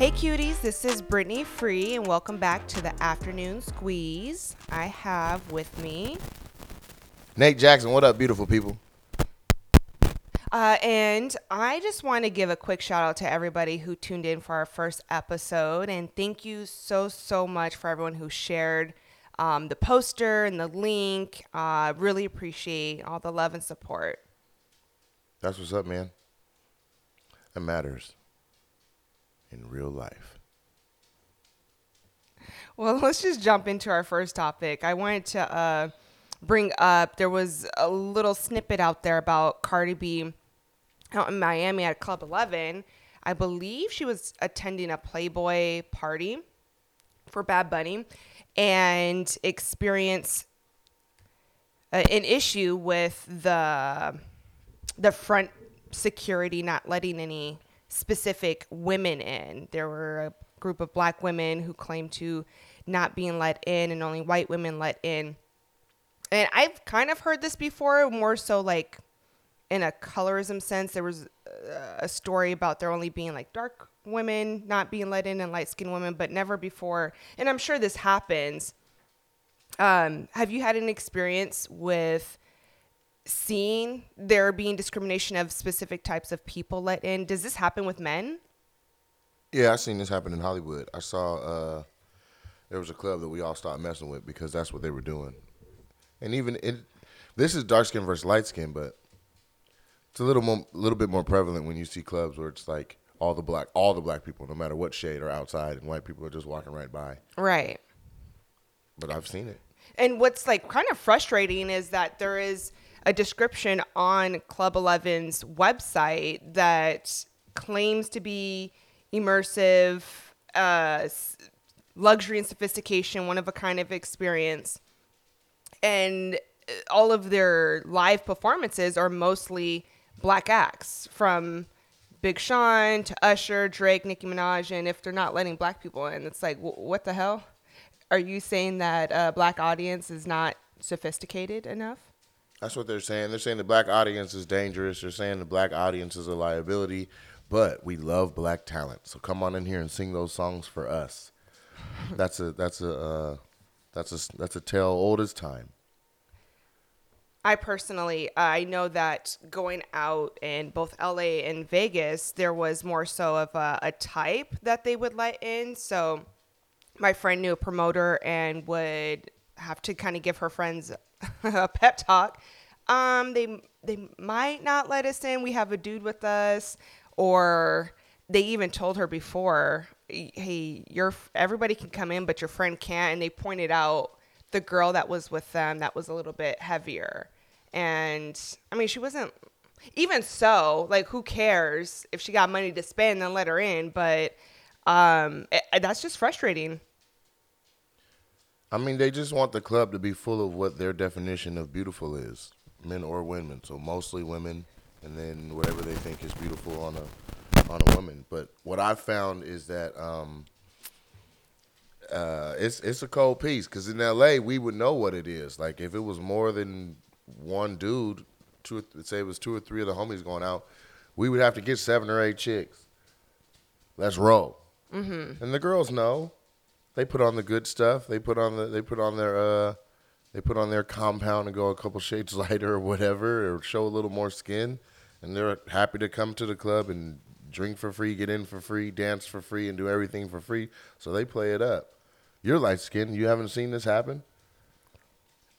Hey cuties, this is Britney Free, and welcome back to the Afternoon Squeeze. I have with me, Nate Jackson, what up, beautiful people? uh, and I just want to give a quick shout out to everybody who tuned in for our first episode, and thank you so so much for everyone who shared um, the poster and the link. Uh, really appreciate all the love and support. That's what's up, man. It matters in real life. Well, let's just jump into our first topic. I wanted to uh, bring up there was a little snippet out there about Cardi B out in Miami at Club 11. I believe she was attending a Playboy party for Bad Bunny and experienced uh, an issue with the the front security not letting any specific women in. There were a group of black women who claimed to not being let in and only white women let in. And I've kind of heard this before, more so like in a colorism sense. There was uh, a story about there only being like dark women not being let in and light skinned women, but never before. And I'm sure this happens. Um, have you had an experience with seeing there being discrimination of specific types of people let in? Does this happen with men? Yeah, I've seen this happen in Hollywood. I saw uh, there was a club that we all started messing with because that's what they were doing. And even it, this is dark skin versus light skin, but it's a little more, little bit more prevalent when you see clubs where it's like all the black, all the black people, no matter what shade, are outside, and white people are just walking right by. Right. But I've seen it. And what's like kind of frustrating is that there is a description on Club 11's website that claims to be immersive, uh, luxury and sophistication, one of a kind of experience. And uh, all of their live performances are mostly black acts from Big Sean to Usher, Drake, Nicki Minaj. And if they're not letting black people in, it's like, wh- what the hell? Are you saying that a black audience is not sophisticated enough? That's what they're saying. They're saying the black audience is dangerous. They're saying the black audience is a liability, but we love black talent. So come on in here and sing those songs for us. That's a that's a uh, that's a that's a tale old as time. I personally, I know that going out in both LA and Vegas, there was more so of a, a type that they would let in. So my friend knew a promoter and would have to kind of give her friends a pep talk. Um, they they might not let us in. We have a dude with us, or they even told her before, "Hey, your everybody can come in, but your friend can't." And they pointed out the girl that was with them that was a little bit heavier. And I mean, she wasn't even so, like who cares if she got money to spend then let her in, but um it, that's just frustrating. I mean, they just want the club to be full of what their definition of beautiful is, men or women. So mostly women, and then whatever they think is beautiful on a on a woman. But what I found is that um, uh, it's it's a cold piece because in L.A. we would know what it is. Like if it was more than one dude, two or th- say it was two or three of the homies going out, we would have to get seven or eight chicks. Let's roll. Mm-hmm. And the girls know. They put on the good stuff. They put on the they put on their uh they put on their compound and go a couple shades lighter or whatever or show a little more skin and they're happy to come to the club and drink for free, get in for free, dance for free and do everything for free. So they play it up. You're light skinned. You haven't seen this happen?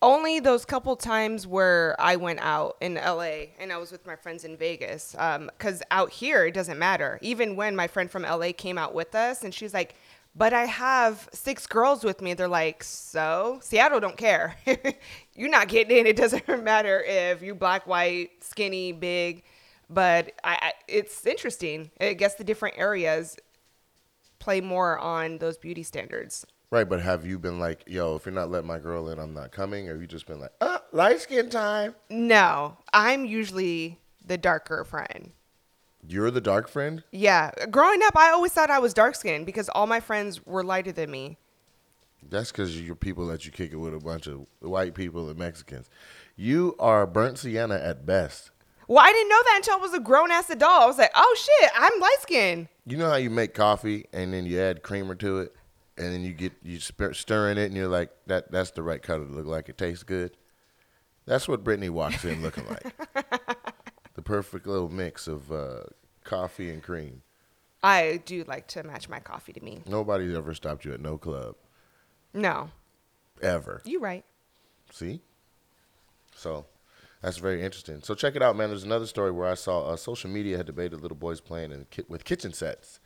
Only those couple times where I went out in LA and I was with my friends in Vegas. Because out here, it doesn't matter. Even when my friend from LA came out with us and she's like, but I have six girls with me. They're like, so Seattle don't care. You're not getting in. It doesn't matter if you black, white, skinny, big. But I, I, it's interesting. I guess the different areas play more on those beauty standards. Right, but have you been like, yo, if you're not letting my girl in, I'm not coming? Or have you just been like, uh, light skin time? No, I'm usually the darker friend. You're the dark friend? Yeah, growing up, I always thought I was dark skinned because all my friends were lighter than me. That's because you're people that you kick it with a bunch of white people and Mexicans. You are burnt sienna at best. Well, I didn't know that until I was a grown ass adult. I was like, oh shit, I'm light skinned. you know how you make coffee and then you add creamer to it, and then you get you stir, stirring it, and you're like that. That's the right color to look like. It tastes good. That's what Britney walks in looking like. the perfect little mix of uh, coffee and cream. I do like to match my coffee to me. Nobody's ever stopped you at no club No, ever. you right. See? So that's very interesting. So check it out, man. There's another story where I saw uh, social media had debated little boys playing in ki- with kitchen sets.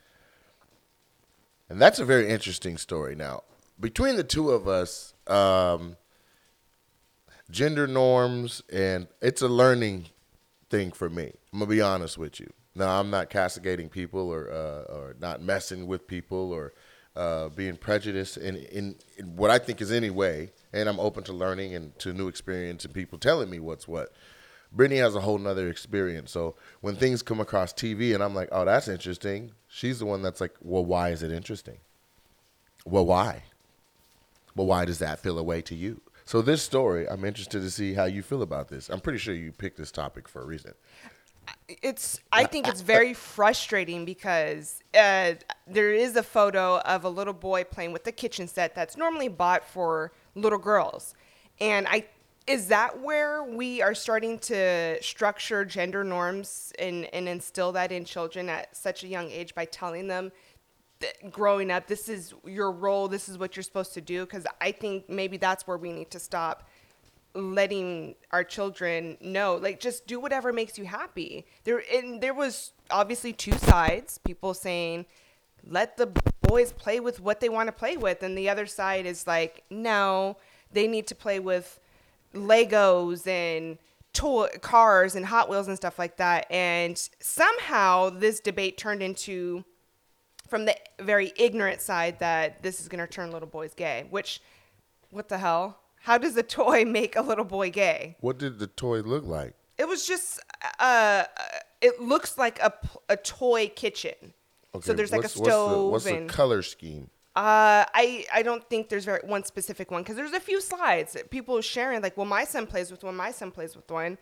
And that's a very interesting story. Now, between the two of us, um, gender norms, and it's a learning thing for me. I'm gonna be honest with you. Now, I'm not castigating people or uh, or not messing with people or uh, being prejudiced in, in in what I think is any way, and I'm open to learning and to new experience and people telling me what's what. Britney has a whole nother experience. So when things come across TV and I'm like, oh, that's interesting, she's the one that's like, well, why is it interesting? Well, why? Well, why does that feel a way to you? So this story, I'm interested to see how you feel about this. I'm pretty sure you picked this topic for a reason. it's i think it's very frustrating because uh, there is a photo of a little boy playing with the kitchen set that's normally bought for little girls and i is that where we are starting to structure gender norms and, and instill that in children at such a young age by telling them growing up this is your role this is what you're supposed to do because i think maybe that's where we need to stop letting our children know like just do whatever makes you happy. There and there was obviously two sides people saying let the boys play with what they want to play with and the other side is like no they need to play with legos and toy cars and hot wheels and stuff like that and somehow this debate turned into from the very ignorant side that this is going to turn little boys gay which what the hell how does a toy make a little boy gay What did the toy look like? it was just uh it looks like a, a toy kitchen Okay, so there's like a stove What's the, what's and the color scheme? uh, I I don't think there's very one specific one because there's a few slides that people are sharing like, well, my son plays with one, my son plays with one.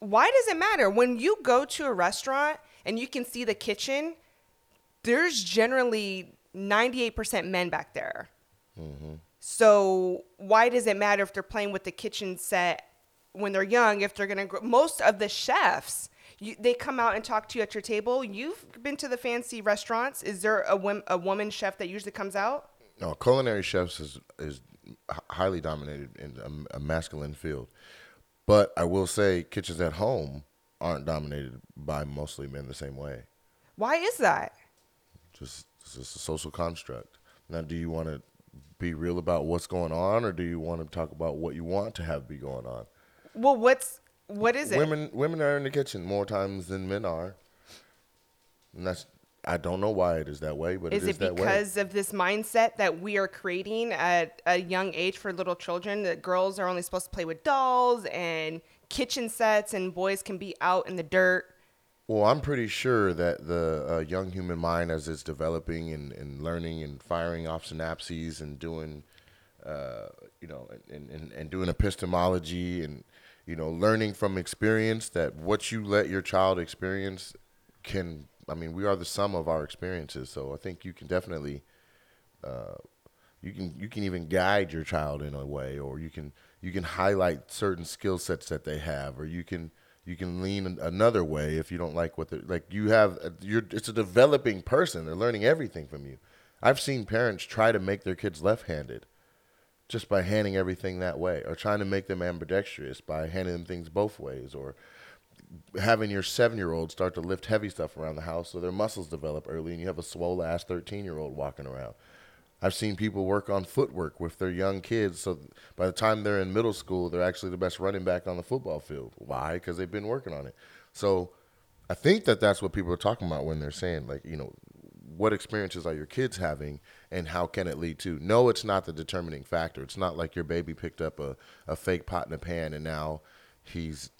Why does it matter when you go to a restaurant and you can see the kitchen? There's generally 98% men back there. Mm-hmm. So why does it matter if they're playing with the kitchen set when they're young? If they're gonna grow, most of the chefs. You, they come out and talk to you at your table. You've been to the fancy restaurants. Is there a, wom- a woman chef that usually comes out? No, culinary chefs is is highly dominated in a, a masculine field, but I will say kitchens at home aren't dominated by mostly men the same way. Why is that? Just it's just a social construct. Now, do you want to be real about what's going on, or do you want to talk about what you want to have be going on? Well, what's what is it? Women women are in the kitchen more times than men are, and that's I don't know why it is that way, but is it is it that way. because of this mindset that we are creating at a young age for little children that girls are only supposed to play with dolls and kitchen sets and boys can be out in the dirt? Well, I'm pretty sure that the uh, young human mind, as it's developing and, and learning and firing off synapses and doing, uh, you know, and, and, and doing epistemology and, you know, learning from experience, that what you let your child experience can, I mean, we are the sum of our experiences. So I think you can definitely, uh, you can you can even guide your child in a way, or you can you can highlight certain skill sets that they have, or you can you can lean another way if you don't like what they're like. You have uh, you're it's a developing person. They're learning everything from you. I've seen parents try to make their kids left-handed just by handing everything that way, or trying to make them ambidextrous by handing them things both ways, or having your seven-year-old start to lift heavy stuff around the house so their muscles develop early, and you have a swole ass thirteen-year-old walking around. I've seen people work on footwork with their young kids, so by the time they're in middle school, they're actually the best running back on the football field. Why? Because they've been working on it. So I think that that's what people are talking about when they're saying, like, you know, what experiences are your kids having and how can it lead to? No, it's not the determining factor. It's not like your baby picked up a, a fake pot in a pan and now he's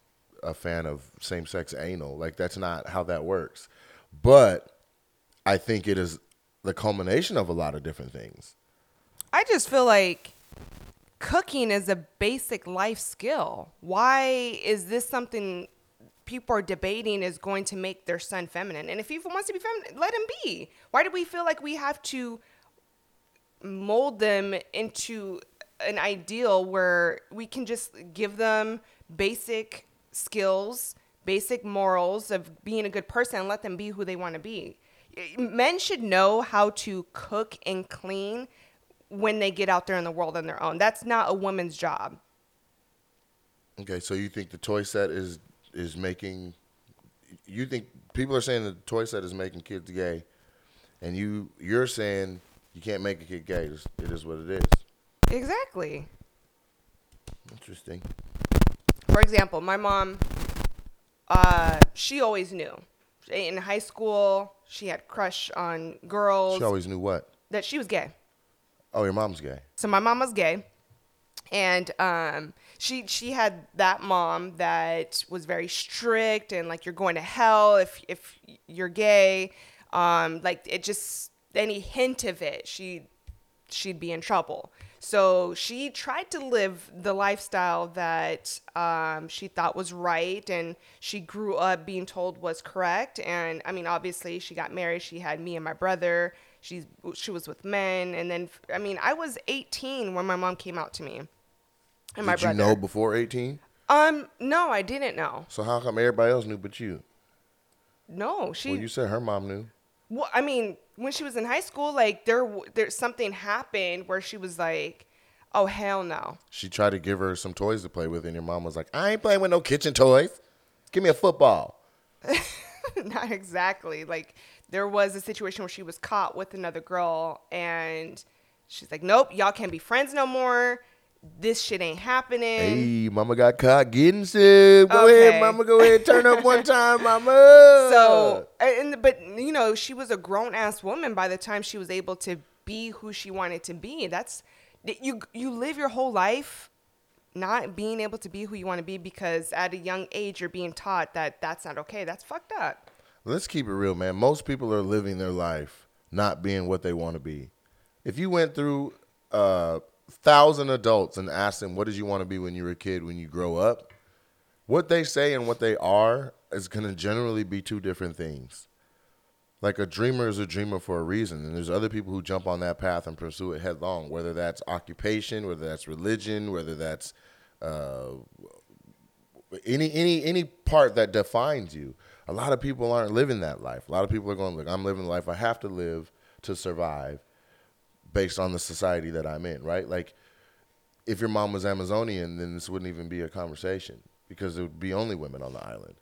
a fan of same sex anal. Like, that's not how that works. But I think it is the culmination of a lot of different things. I just feel like cooking is a basic life skill. Why is this something people are debating is going to make their son feminine. And if he wants to be feminine, let him be. Why do we feel like we have to mold them into an ideal where we can just give them basic skills, basic morals of being a good person and let them be who they want to be? Men should know how to cook and clean when they get out there in the world on their own. That's not a woman's job. Okay, so you think the toy set is is making you think people are saying the toy set is making kids gay, and you you're saying you can't make a kid gay. It's- It is what it is. Exactly. Interesting. For example, my mom, uh, she always knew. In high school, she had crush on girls She always knew what. that she was gay. Oh, your mom's gay. So my mom was gay, and um, she she had that mom that was very strict and like you're going to hell if if you're gay. Um, like it just any hint of it, she she'd be in trouble. So she tried to live the lifestyle that um, she thought was right, and she grew up being told was correct. And I mean, obviously, she got married. She had me and my brother. She's she was with men, and then I mean, I was 18 when my mom came out to me. And my Did you know before 18? Um, no, I didn't know. So how come everybody else knew but you? No, she. Well, you said her mom knew. Well, I mean, when she was in high school, like there, there something happened where she was like, "Oh hell no." She tried to give her some toys to play with, and your mom was like, "I ain't playing with no kitchen toys. Give me a football." Not exactly. Like there was a situation where she was caught with another girl, and she's like, "Nope, y'all can't be friends no more. This shit ain't happening." Hey, mama got caught getting sick. Go Okay. ahead, mama. Go ahead. Turn up one time, mama. So, and but you know, she was a grown ass woman by the time she was able to be who she wanted to be. That's you. You live your whole life not being able to be who you want to be because at a young age you're being taught that that's not okay. That's fucked up. Let's keep it real, man. Most people are living their life not being what they want to be. If you went through a thousand adults and ask them, "What did you want to be when you were a kid? When you grow up?" What they say and what they are is going to generally be two different things. Like a dreamer is a dreamer for a reason, and there's other people who jump on that path and pursue it headlong. Whether that's occupation, whether that's religion, whether that's uh, any any any part that defines you. A lot of people aren't living that life. A lot of people are going, look, I'm living the life I have to live to survive based on the society that I'm in, right? Like if your mom was Amazonian, then this wouldn't even be a conversation because it would be only women on the island.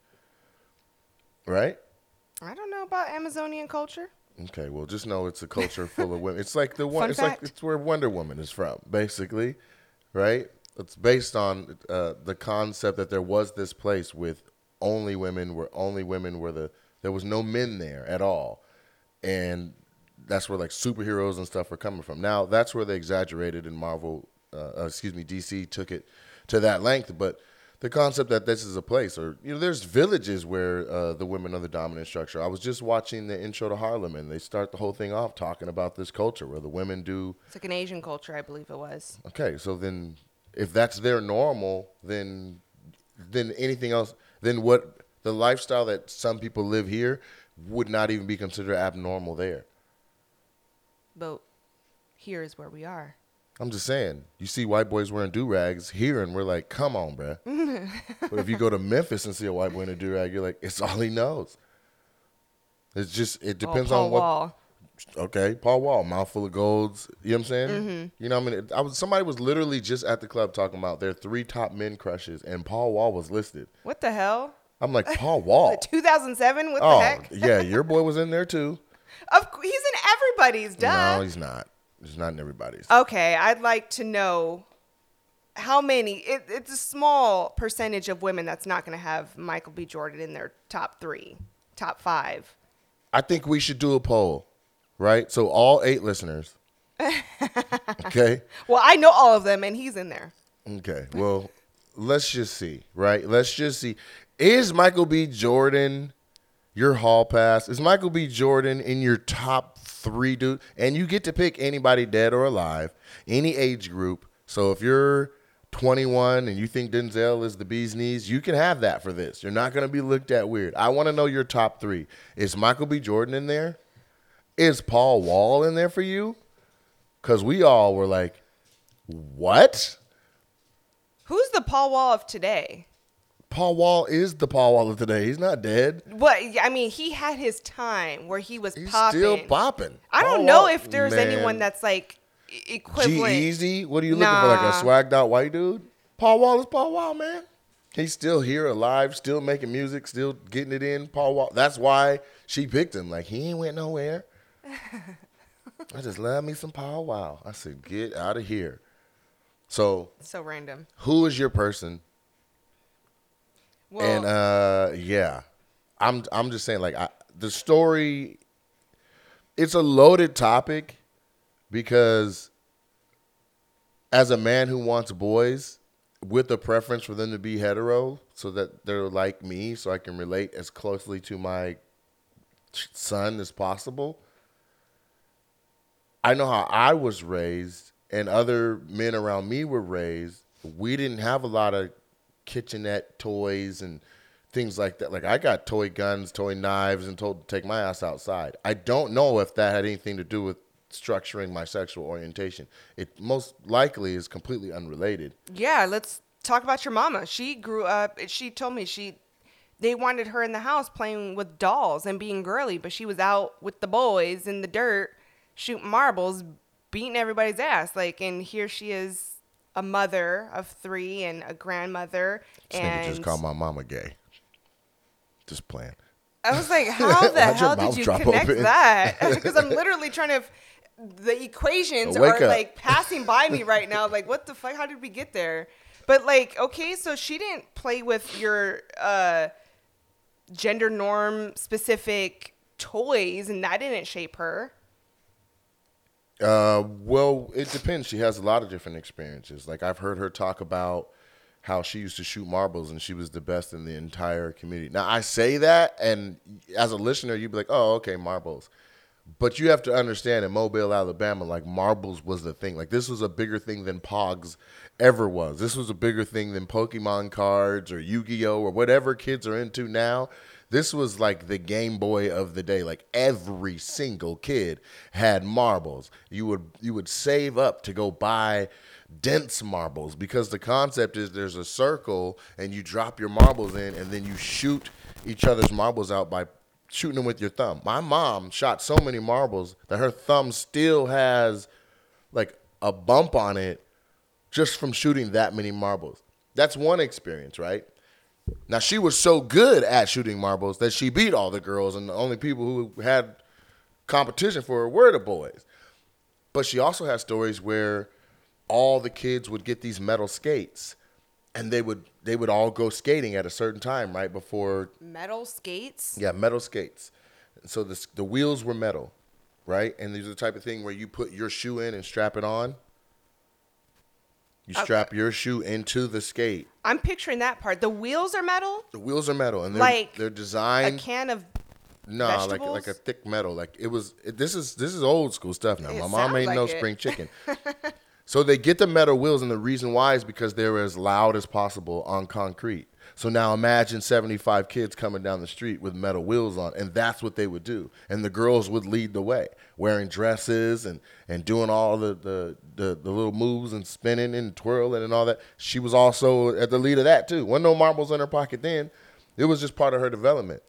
Right? I don't know about Amazonian culture. Okay, well, just know it's a culture full of women. It's like the one. Fun It's fact. like it's where Wonder Woman is from, basically, right? It's based on uh, the concept that there was this place with only women, where only women were the. There was no men there at all, and that's where like superheroes and stuff are coming from. Now that's where they exaggerated in Marvel, uh, uh, excuse me, DC took it to that length, but. The concept that this is a place, or you know, there's villages where uh, the women are the dominant structure. I was just watching the intro to Harlem, and they start the whole thing off talking about this culture where the women do It's like an Asian culture, I believe it was. Okay, so then if that's their normal, then then anything else, then what the lifestyle that some people live here would not even be considered abnormal there. But here is where we are. I'm just saying, you see white boys wearing do rags here, and we're like, come on, bruh. but if you go to Memphis and see a white boy in a do rag, you're like, it's all he knows. It's just it oh, depends oh, on what. Wall. Okay, Paul Wall, mouthful of golds. You know what I'm saying? Mm-hmm. You know, what I mean, I was somebody was literally just at the club talking about their three top men crushes, and Paul Wall was listed. What the hell? I'm like, Paul Wall. 2007? What the oh, heck? yeah, your boy was in there too. Of he's in everybody's. Duh. No, he's not. He's not in everybody's. Okay, I'd like to know how many. It, it's a small percentage of women that's not going to have Michael B. Jordan in their top three, top five. I think we should do a poll, right? So all eight listeners. okay. Well, I know all of them, and he's in there. Okay. Well, let's just see, right? Let's just see. Is Michael B. Jordan your hall pass? Is Michael B. Jordan in your top three, dude? And you get to pick anybody dead or alive, any age group. So if you're 21 and you think Denzel is the bee's knees, you can have that for this. You're not going to be looked at weird. I want to know your top three. Is Michael B. Jordan in there? Is Paul Wall in there for you? Because we all were like, what? Who's the Paul Wall of today? Paul Wall is the Paul Wall of today. He's not dead. What I mean, he had his time where he was He's popping. still popping. I don't know Wall- if there's Man. anyone that's like e- G equivalent. Easy. What are you looking for? Like a swagged out white dude? Paul Wall is Paul Wall, man. He's still here, alive, still making music, still getting it in. Paul Wall. That's why she picked him. Like he ain't went nowhere. I just love me some Paul Wall. I said, get out of here. So, So random. who is your person? Well, and uh, yeah, I'm I'm just saying like I, the story. It's a loaded topic because as a man who wants boys with a preference for them to be hetero, so that they're like me, so I can relate as closely to my son as possible. I know how I was raised and other men around me were raised. We didn't have a lot of kitchenette toys and things like that. Like I got toy guns, toy knives, and told to take my ass outside. I don't know if that had anything to do with structuring my sexual orientation. It most likely is completely unrelated. yeah, let's talk about your mama. She grew up. She told me she they wanted her in the house playing with dolls and being girly, but she was out with the boys in the dirt shooting marbles, beating everybody's ass. Like, and here she is, a mother of three and a grandmother. This nigga just called my mama gay. Just playing. I was like, how the hell did you connect open? that? Because I'm literally trying to. The equations are up. like passing by me right now. Like, what the fuck? How did we get there? But like, okay, so she didn't play with your uh, gender norm specific toys, and that didn't shape her. Uh, well, it depends. She has a lot of different experiences. Like I've heard her talk about how she used to shoot marbles and she was the best in the entire community. Now I say that, and as a listener, you'd be like, "Oh, okay, marbles." But you have to understand in Mobile, Alabama, like marbles was the thing. Like this was a bigger thing than Pogs ever was. This was a bigger thing than Pokemon cards or Yu-Gi-Oh or whatever kids are into now. This was like the Game Boy of the day. Like every single kid had marbles. You would you would save up to go buy dense marbles because the concept is there's a circle and you drop your marbles in and then you shoot each other's marbles out by shooting them with your thumb. My mom shot so many marbles that her thumb still has like a bump on it just from shooting that many marbles. That's one experience, right? Now she was so good at shooting marbles that she beat all the girls, and the only people who had competition for her were the boys. But she also has stories where all the kids would get these metal skates, and they would they would all go skating at a certain time right before Metal skates. yeah, metal skates. So the the wheels were metal, right? And these are the type of thing where you put your shoe in and strap it on. You Okay. strap your shoe into the skate. I'm picturing that part. The wheels are metal. The wheels are metal, and they're Like they're designed A can of no like vegetables? like a thick metal. Like it was. It, this is this is old school stuff now. It My mom ain't no it. spring chicken. so they get the metal wheels, and the reason why is because they're as loud as possible on concrete. So now imagine 75 kids coming down the street with metal wheels on, and that's what they would do. And the girls would lead the way, wearing dresses and, and doing all the, the, the, the little moves and spinning and twirling and all that. She was also at the lead of that too. Wasn't no marbles in her pocket then. It was just part of her development.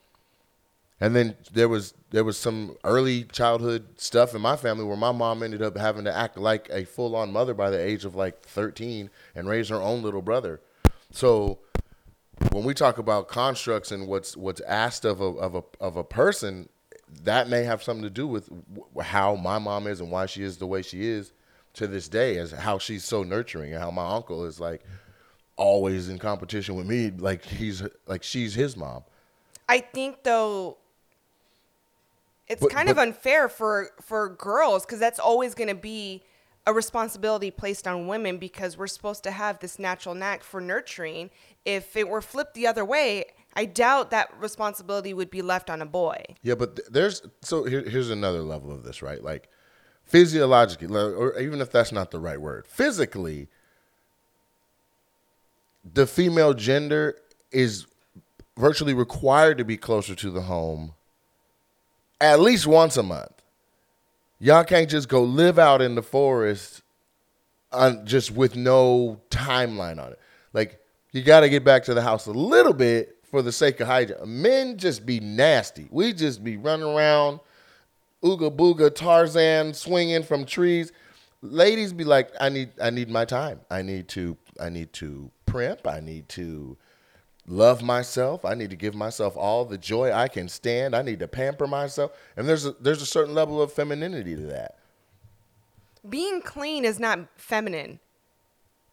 And then there was there was some early childhood stuff in my family where my mom ended up having to act like a full on mother by the age of like 13 and raise her own little brother. So when we talk about constructs and what's what's asked of a of a of a person, that may have something to do with how my mom is and why she is the way she is to this day, as how she's so nurturing and how my uncle is like always in competition with me, like he's like she's his mom. I think though it's But- kind of unfair for for girls because that's always going to be a responsibility placed on women because we're supposed to have this natural knack for nurturing. If it were flipped the other way, I doubt that responsibility would be left on a boy. Yeah, but there's so here, here's another level of this, right? Like physiologically, or even if that's not the right word, physically, the female gender is virtually required to be closer to the home at least once a month. Y'all can't just go live out in the forest on, just with no timeline on it. Like you got to get back to the house a little bit for the sake of hygiene. Men just be nasty. We just be running around, ooga booga, Tarzan, swinging from trees. Ladies be like, I need, I need my time. I need to, I need to primp. I need to love myself. I need to give myself all the joy I can stand. I need to pamper myself. And there's a, there's a certain level of femininity to that. Being clean is not feminine.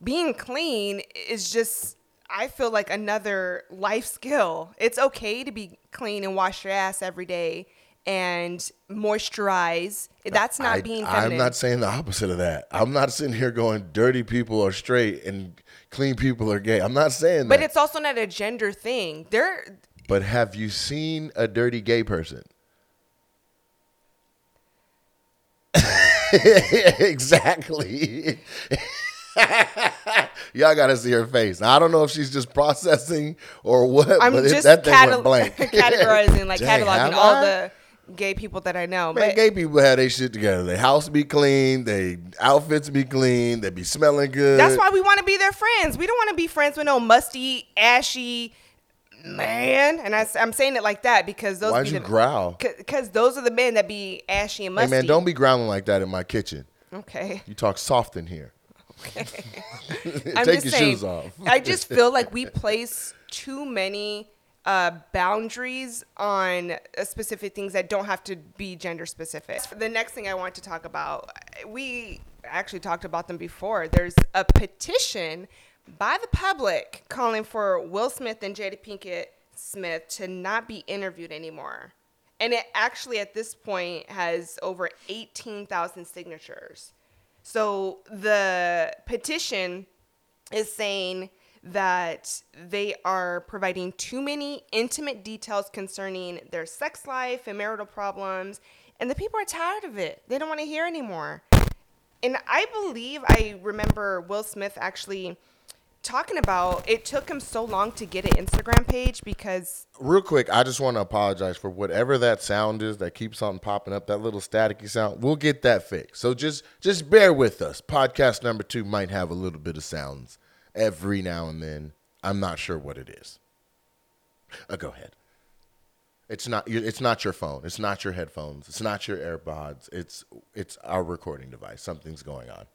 Being clean is just I feel like another life skill. It's okay to be clean and wash your ass every day and moisturize. That's not I, being feminine. I'm not saying the opposite of that. I'm not sitting here going dirty people are straight and clean people are gay. I'm not saying that. but it's also not a gender thing. There But have you seen a dirty gay person? exactly. Y'all got to see her face. I don't know if she's just processing or what, I'm but it- just that thing cata- went blank. categorizing, like Dang, cataloging all I? the gay people that I know. Man, but gay people have their shit together. Their house be clean. Their outfits be clean. They be smelling good. that's why we want to be their friends. We don't want to be friends with no musty, ashy man. And I, am saying it like that because those Why'd be you the, growl? Because those are the men that be ashy and musty. Hey man, don't be growling like that in my kitchen. Okay. You talk soft in here. I'm Take your saying, shoes off. I just feel like we place too many uh, boundaries on uh, specific things that don't have to be gender specific. The next thing I want to talk about, we actually talked about them before. There's a petition by the public calling for Will Smith and Jada Pinkett Smith to not be interviewed anymore. And it actually, at this point, has over 18,000 signatures. So the petition is saying that they are providing too many intimate details concerning their sex life and marital problems, and the people are tired of it. They don't want to hear anymore. And I believe I remember Will Smith actually talking about it took him so long to get an Instagram page because Real quick, I just want to apologize for whatever that sound is that keeps on popping up, that little staticky sound. We'll get that fixed. So just just bear with us. Podcast number two might have a little bit of sounds every now and then. I'm not sure what it is. Uh, go ahead. It's not. It's not your phone. It's not your headphones. It's not your AirPods. It's it's our recording device. Something's going on.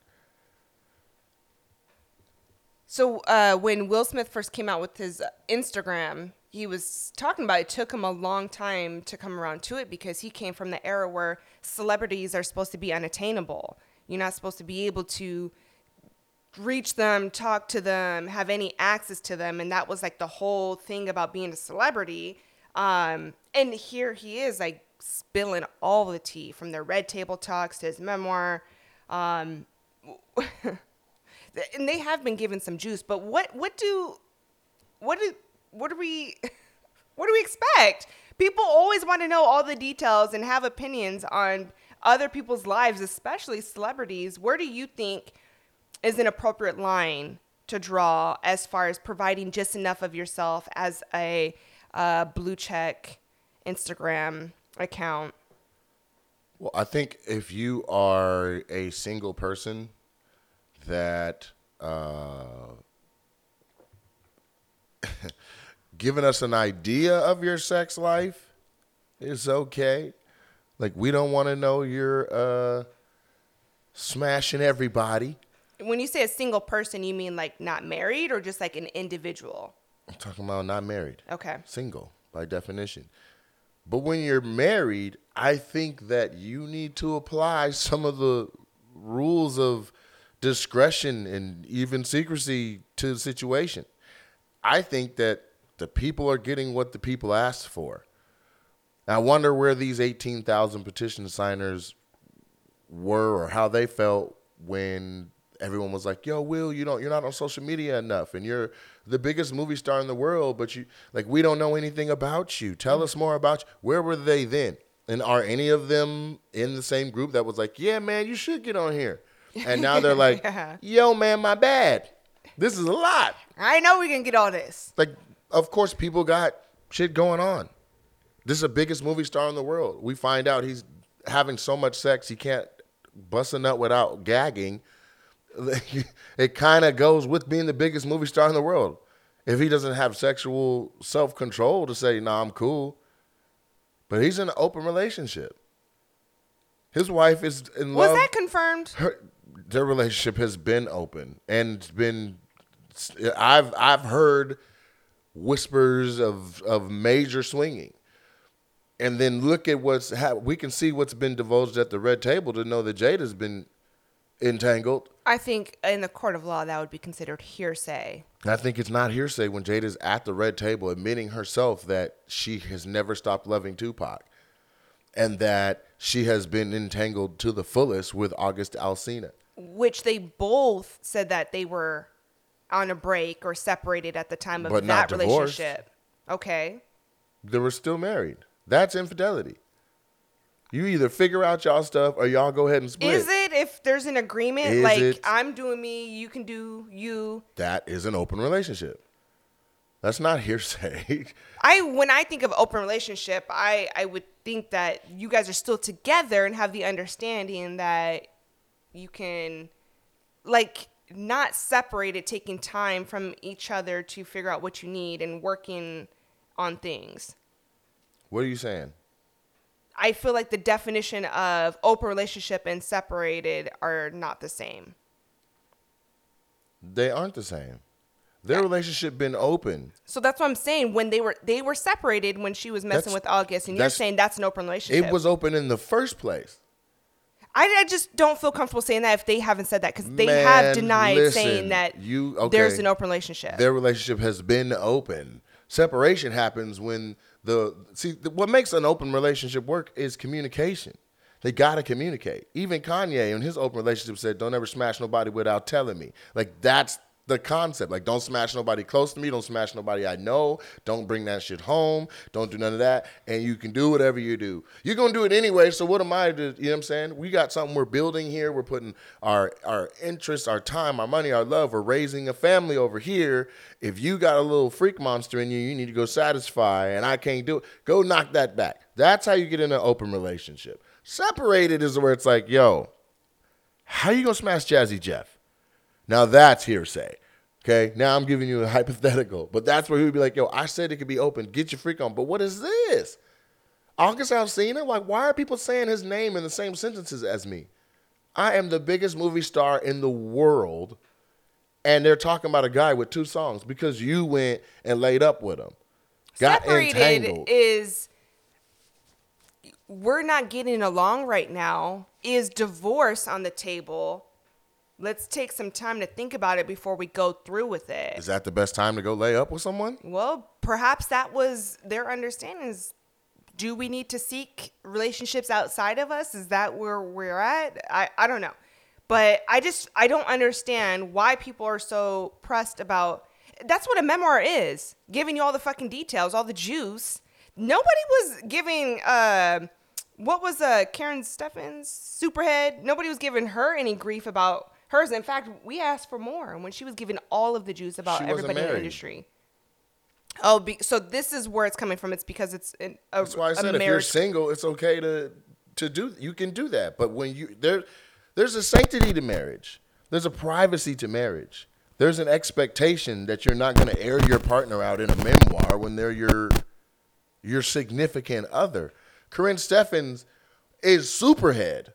So uh, when Will Smith first came out with his Instagram, he was talking about it took him a long time to come around to it because he came from the era where celebrities are supposed to be unattainable. You're not supposed to be able to reach them, talk to them, have any access to them, and that was like the whole thing about being a celebrity. Um, and here he is, like spilling all the tea from the Red Table Talks to his memoir. Um, and they have been given some juice but what what do what do what do we what do we expect people always want to know all the details and have opinions on other people's lives especially celebrities where do you think is an appropriate line to draw as far as providing just enough of yourself as a uh, blue check instagram account Well, I think if you are a single person that uh, giving us an idea of your sex life is okay. Like we don't want to know you're uh, smashing everybody. When you say a single person you mean like not married or just like an individual I'm talking about not married. okay single by definition. But when you're married, I think that you need to apply some of the rules of discretion and even secrecy to the situation. I think that the people are getting what the people asked for. I wonder where these 18,000 petition signers were or how they felt when everyone was like, "Yo, Will, you don't you're not on social media enough and you're the biggest movie star in the world, but you like we don't know anything about you. Tell us more about you." Where were they then? And are any of them in the same group that was like, "Yeah, man, you should get on here." And now they're like, Yeah. "Yo, man, my bad." This is a lot. I know we can get all this. Like, of course, people got shit going on. This is the biggest movie star in the world. We find out he's having so much sex he can't bust a nut without gagging. It kind of goes with being the biggest movie star in the world. If he doesn't have sexual self control to say, "Nah, I'm cool," but he's in an open relationship. His wife is in Was love. Was that confirmed? her their relationship has been open and been I've I've heard whispers of of major swinging. And then look at what's ha- we can see what's been divulged at the red table to know that Jada's been entangled. I think in the court of law that would be considered hearsay. I think it's not hearsay when Jada's at the red table admitting herself that she has never stopped loving Tupac and that she has been entangled to the fullest with August Alsina. which they both said that they were on a break or separated at the time of But not that divorced. relationship. Okay. They were still married. That's infidelity. You either figure out y'all stuff or y'all go ahead and split. Is it if there's an agreement Is like it? I'm doing me, you can do you? That is an open relationship. That's not hearsay. I when I think of open relationship, I I would think that you guys are still together and have the understanding that you can like not separated taking time from each other to figure out what you need and working on things. what are you saying? I feel like the definition of open relationship and separated are not the same. They aren't the same. Their relationship been open. So that's what I'm saying. When they were they were separated when she was messing That's- with August, and you're saying that's an open relationship. It was open in the first place. I, I just don't feel comfortable saying that if they haven't said that because they Man, have denied listen, saying that you- okay. there's an open relationship. Their relationship has been open. Separation happens when the see the, what makes an open relationship work is communication. They gotta communicate. Even Kanye in his open relationship said, "Don't ever smash nobody without telling me." Like that's the concept. Like, don't smash nobody close to me. Don't smash nobody I know. Don't bring that shit home. Don't do none of that. And you can do whatever you do. You're gonna do it anyway. So what am I to? You know what I'm saying? We got something we're building here. We're putting our our interests, our time, our money, our love. We're raising a family over here. If you got a little freak monster in you, you need to go satisfy. And I can't do it. Go knock that back. That's how you get in an open relationship. Separated is where it's like, yo, how you gonna smash Jazzy Jeff? Now that's hearsay. Okay, now I'm giving you a hypothetical, but that's where he would be like, yo, I said it could be open. Get your freak on. But what is this? August Alsina? Like, why are people saying his name in the same sentences as me? I am the biggest movie star in the world, and they're talking about a guy with two songs because you went and laid up with him. Got separated entangled. is we're not getting along right now. Is divorce on the table? Let's take some time to think about it before we go through with it. Is that the best time to go lay up with someone? Well, perhaps that was their understanding. Is do we need to seek relationships outside of us? Is that where we're at? I, I don't know. But I just I don't understand why people are so pressed about that's what a memoir is. Giving you all the fucking details, all the juice. Nobody was giving uh what was uh Karen Steffans Superhead? Nobody was giving her any grief about hers. In fact, we asked for more when she was giving all of the juice about She wasn't everybody in the married. industry. Oh, be, so this is where it's coming from. It's because it's an, a, That's why I said if you're marriage. single, it's okay to to do. You can do that, but when you there, there's a sanctity to marriage. There's a privacy to marriage. There's an expectation that you're not going to air your partner out in a memoir when they're your your significant other. Karrine Steffans is Superhead.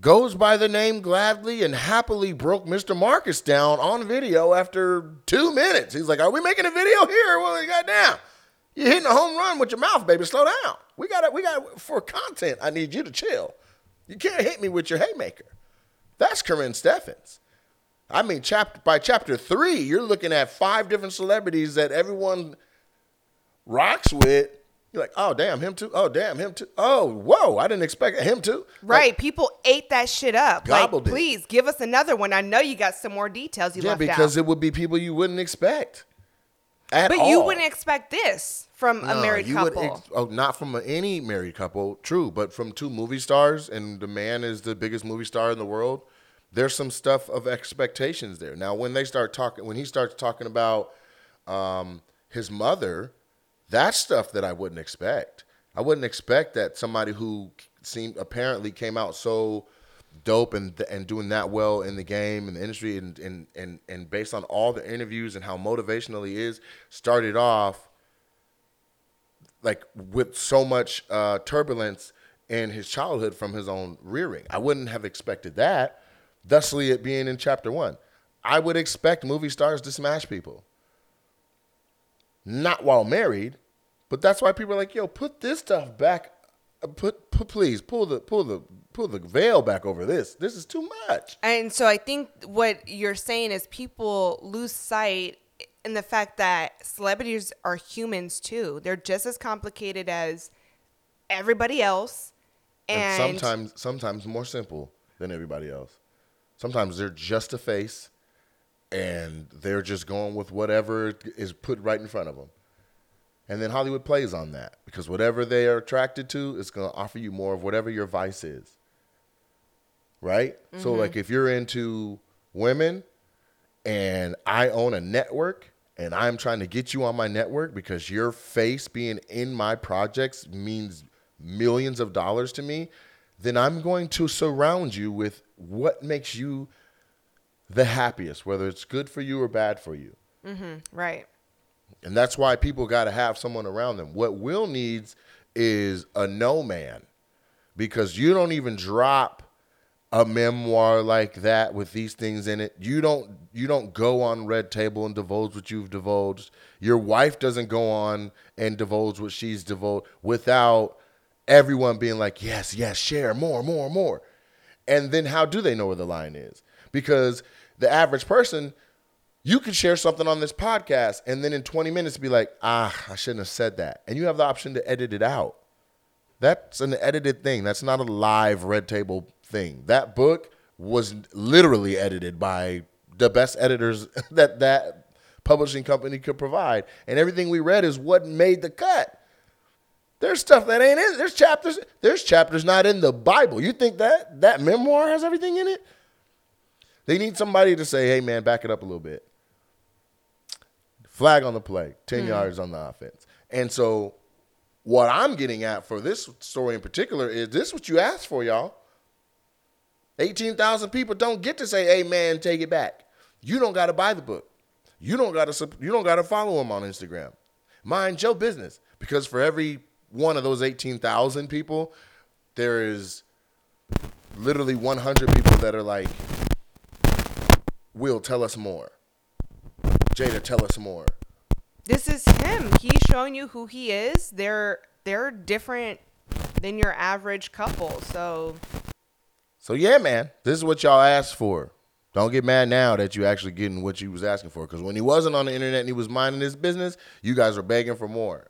Goes by the name gladly and happily broke Mr. Marcus down on video after two minutes. He's like, Are we making a video here? Well, down. You're hitting a home run with your mouth, baby. Slow down. We got to we got for content. I need you to chill. You can't hit me with your haymaker. That's Karrine Steffans. I mean, chapter by chapter three, you're looking at five different celebrities that everyone rocks with. You're like, oh damn, him too. Oh damn, him too. Oh whoa, I didn't expect him too. Right, people ate that shit up. Gobbled it. like, please give us another one. I know you got some more details you yeah, left because it would be people you wouldn't expect. At but you wouldn't expect this from a married couple. ex- oh, not from any married couple, true, but from two movie stars, and the man is the biggest movie star in the world. there's some stuff of expectations there. Now, when they start talking, when he starts talking about um, his mother, that's stuff that I wouldn't expect. I wouldn't expect that somebody who seemed apparently came out so dope and and doing that well in the game and the industry and and and and based on all the interviews and how motivational he is, started off like with so much uh, turbulence in his childhood from his own rearing. I wouldn't have expected that. Thusly, it being in chapter one, I would expect movie stars to smash people. Not while married, but that's why people are like, "Yo, put this stuff back. uh, Put, put please pull the pull the pull the veil back over this. This is too much." And so I think what you're saying is people lose sight in the fact that celebrities are humans too. They're just as complicated as everybody else. and And, sometimes sometimes more simple than everybody else. Sometimes they're just a face, and they're just going with whatever is put right in front of them. And then Hollywood plays on that because whatever they are attracted to is going to offer you more of whatever your vice is. Right? So, mm-hmm. like, if you're into women and I own a network and I'm trying to get you on my network because your face being in my projects means millions of dollars to me, then I'm going to surround you with what makes you the happiest, whether it's good for you or bad for you. Mm-hmm, right. And that's why people got to have someone around them. What Will needs is a no man because you don't even drop a memoir like that with these things in it. You don't you don't go on Red Table and divulge what you've divulged. Your wife doesn't go on and divulge what she's divulged without everyone being like, "Yes, yes, share more, more, more." And then how do they know where the line is? Because the average person you could share something on this podcast and then in 20 minutes be like, ah, I shouldn't have said that. And you have the option to edit it out. That's an edited thing. That's not a live red table thing. That book was literally edited by the best editors that that publishing company could provide. And everything we read is what made the cut. There's stuff that ain't in. There's chapters. There's chapters not in the Bible. You think that that memoir has everything in it? They need somebody to say, "Hey, man, back it up a little bit." Flag on the play, 10 hmm. yards on the offense. And so, what I'm getting at for this story in particular is this what you asked for, y'all. 18,000 people don't get to say, hey, man, take it back. You don't got to buy the book. You don't got to you don't got to follow him on Instagram. Mind your business because for every one of those 18,000 people, there is literally 100 people that are like, Will, tell us more. Jada, tell us more. This is him. He's showing you who he is. They're they're different than your average couple. So So yeah, man, this is what y'all asked for. Don't get mad now that you're actually getting what you was asking for. Because when he wasn't on the internet and he was minding his business, you guys were begging for more.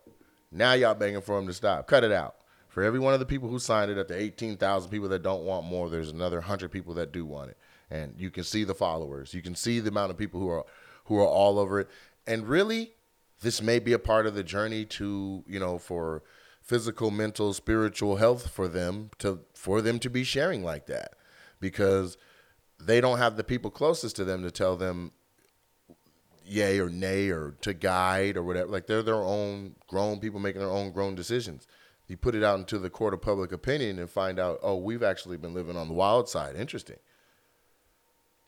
Now y'all begging for him to stop. Cut it out. For every one of the people who signed it, at the eighteen thousand people that don't want more, there's another hundred people that do want it. And you can see the followers. You can see the amount of people who are who are all over it. And really, this may be a part of the journey to you know for physical, mental, spiritual health for them to for them to be sharing like that because they don't have the people closest to them to tell them yay or nay or to guide or whatever. Like they're their own grown people making their own grown decisions. You put it out into the court of public opinion and find out, oh, we've actually been living on the wild side. Interesting.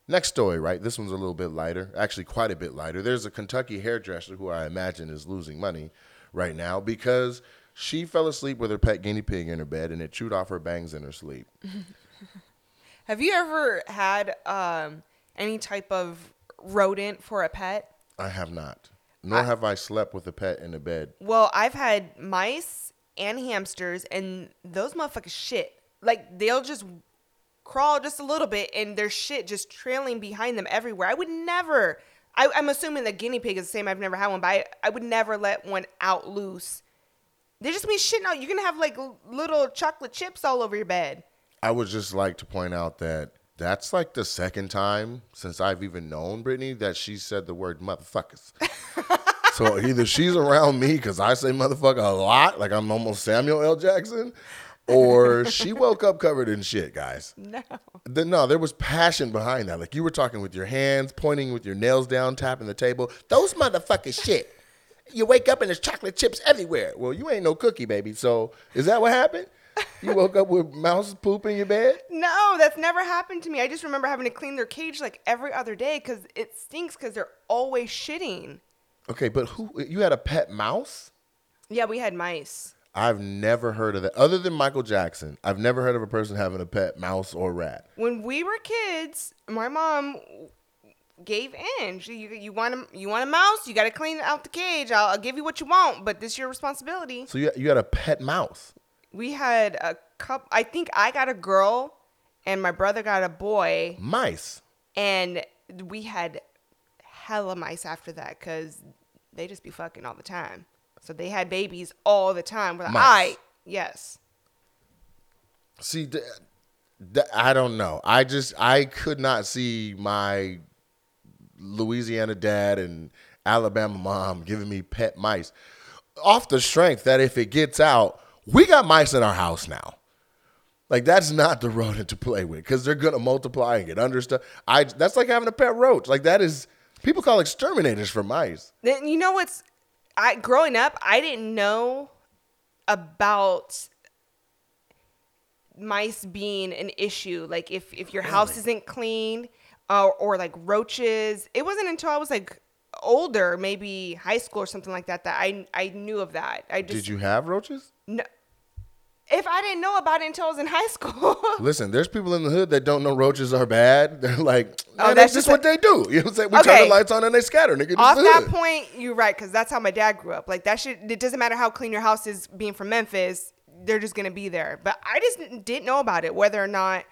Next story, right? This one's a little bit lighter, actually, quite a bit lighter. There's a Kentucky hairdresser who I imagine is losing money right now because she fell asleep with her pet guinea pig in her bed and it chewed off her bangs in her sleep. have you ever had um, any type of rodent for a pet? I have not. Nor have I slept with a pet in a bed. Well, I've had mice and hamsters, and those motherfuckers shit. Like they'll just crawl just a little bit, and their shit just trailing behind them everywhere. I would never. I, I'm assuming the guinea pig is the same. I've never had one, but I, I would never let one out loose. They're just be shitting out. You're gonna have like little chocolate chips all over your bed. I would just like to point out that that's like the second time since I've even known Britney that she said the word motherfuckers. so either she's around me because I say motherfucker a lot, like I'm almost Samuel L. Jackson, or she woke up covered in shit, guys. No. The, no, there was passion behind that. Like you were talking with your hands, pointing with your nails down, tapping the table. Those motherfuckers shit. You wake up and there's chocolate chips everywhere. Well, you ain't no cookie, baby. So is that what happened? You woke up with mouse poop in your bed? No, that's never happened to me. I just remember having to clean their cage like every other day because it stinks because they're always shitting. Okay, but who you had a pet mouse? Yeah, we had mice. I've never heard of that. Other than Michael Jackson, I've never heard of a person having a pet mouse or rat. When we were kids, my mom gave in. She, you, you want a you want a mouse? You got to clean out the cage. I'll, I'll give you what you want, but this is your responsibility. So you you had a pet mouse. We had a couple. I think I got a girl, and my brother got a boy, Mice. and we had hella mice after that because they just be fucking all the time. So they had babies all the time. We're like, Mice. I yes. See, th- th- I don't know. I just I could not see my Louisiana dad and Alabama mom giving me pet mice off the strength that if it gets out, we got mice in our house now. Like that's not the rodent to play with because they're gonna multiply and get under stuff. I that's like having a pet roach. Like that is people call exterminators for mice. Then you know what's I growing up, I didn't know about mice being an issue. Like if if your house isn't clean uh, or like roaches, it wasn't until I was like older, maybe high school or something like that, that I I knew of that. I just Did you have roaches? no. If I didn't know about it until I was in high school, Listen, there's people in the hood that don't know roaches are bad. They're like, Oh, that's that's just what they do. You know what I'm saying? We turn the lights on and they scatter. Nigga, off that point, you're right because that's how my dad grew up. Like that shit. It doesn't matter how clean your house is, being from Memphis, they're just gonna be there. But I just didn't- know about it, whether or not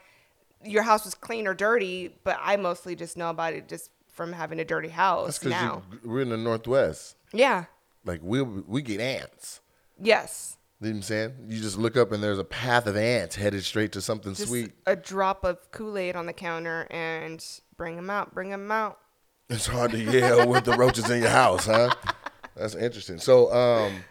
your house was clean or dirty. But I mostly just know about it just from having a dirty That's house because now. we're in the Northwest. yeah. Like we we get ants. Yes. You know what I'm saying? You just look up and there's a path of ants headed straight to something Just sweet. a drop of Kool Aid on the counter and bring them out. Bring them out. It's hard to yell with the roaches in your house, huh? That's interesting. So, um,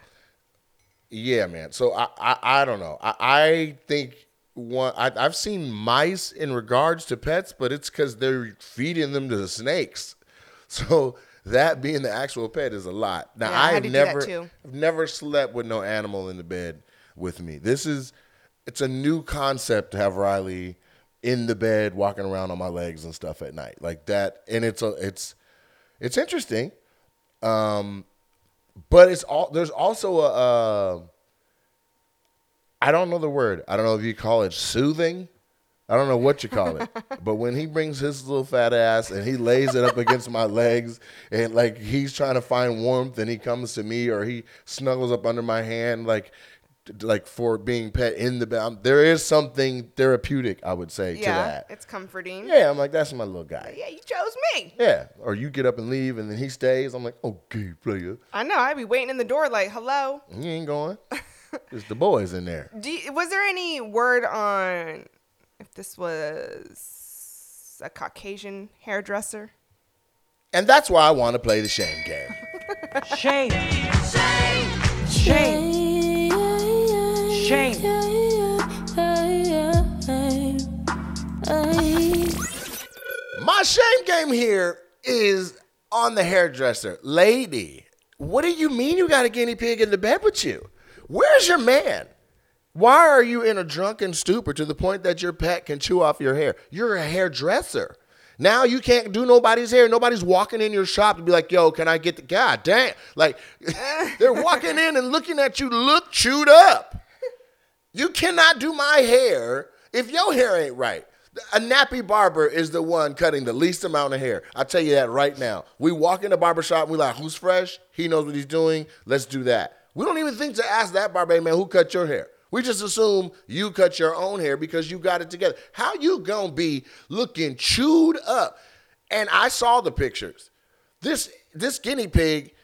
yeah, man. So I, I, I don't know. I, I think one. I, I've seen mice in regards to pets, but it's because they're feeding them to the snakes. So that being the actual pet is a lot. Now Yeah, I had I've to do that never. I've never slept with no animal in the bed with me. This is, it's a new concept to have Riley in the bed walking around on my legs and stuff at night like that. And it's a, it's, it's interesting. Um, but it's all there's also a uh, I don't know the word. I don't know if you call it soothing. I don't know what you call it. but when he brings his little fat ass and he lays it up against my legs and like he's trying to find warmth and he comes to me or he snuggles up under my hand like like for being pet in the bed. Um, there is something therapeutic, I would say, to Yeah. that. It's comforting. Yeah, I'm like, that's my little guy. Yeah, you chose me. Yeah. Or you get up and leave and then he stays. I'm like, okay, player. I know. I'd be waiting in the door like, hello. He ain't going. It's the boys in there. You, was there any word on if this was a Caucasian hairdresser? And that's why I want to play the shame game. Shame. Shame. Shame. Shame. My shame game here is on the hairdresser. Lady, what do you mean you got a guinea pig in the bed with you? Where's your man? Why are you in a drunken stupor to the point that your pet can chew off your hair? You're a hairdresser. Now you can't do nobody's hair. Nobody's walking in your shop to be like, yo, can I get the God damn? Like they're walking in and looking at you look chewed up. You cannot do my hair if your hair ain't right. A nappy barber is the one cutting the least amount of hair. I'll tell you that right now. We walk in the barber shop and we like, who's fresh? He knows what he's doing. Let's do that. We don't even think to ask that barber, man, who cut your hair? We just assume you cut your own hair because you got it together. How you gonna be looking chewed up? And I saw the pictures. This this guinea pig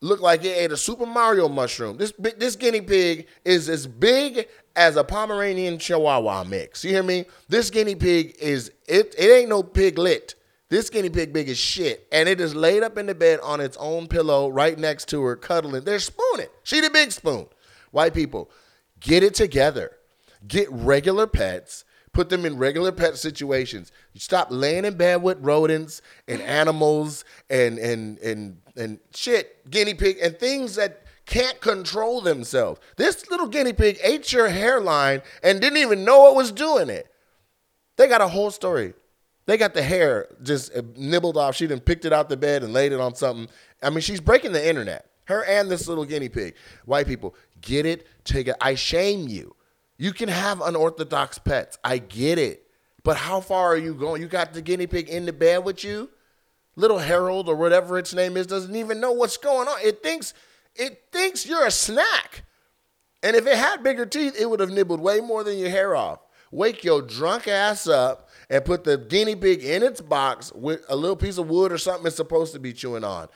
looked like it ate a Super Mario mushroom. This this guinea pig is as big as a Pomeranian Chihuahua mix. You hear me? This guinea pig is it. It ain't no piglet. This guinea pig big as shit, and it is laid up in the bed on its own pillow right next to her, cuddling. They're spooning. She the big spoon. White people, get it together. Get regular pets. Put them in regular pet situations. You stop laying in bed with rodents and animals and and and and shit, guinea pig and things that can't control themselves. This little guinea pig ate your hairline and didn't even know it was doing it. They got a whole story. They got the hair just uh, nibbled off. She then picked it out the bed and laid it on something. I mean, she's breaking the internet. Her and this little guinea pig. White people, get it together. I shame you. You can have unorthodox pets. I get it. But how far are you going? You got the guinea pig in the bed with you? Little Harold or whatever its name is doesn't even know what's going on. It thinks it thinks you're a snack. And if it had bigger teeth, it would have nibbled way more than your hair off. Wake your drunk ass up and put the guinea pig in its box with a little piece of wood or something it's supposed to be chewing on.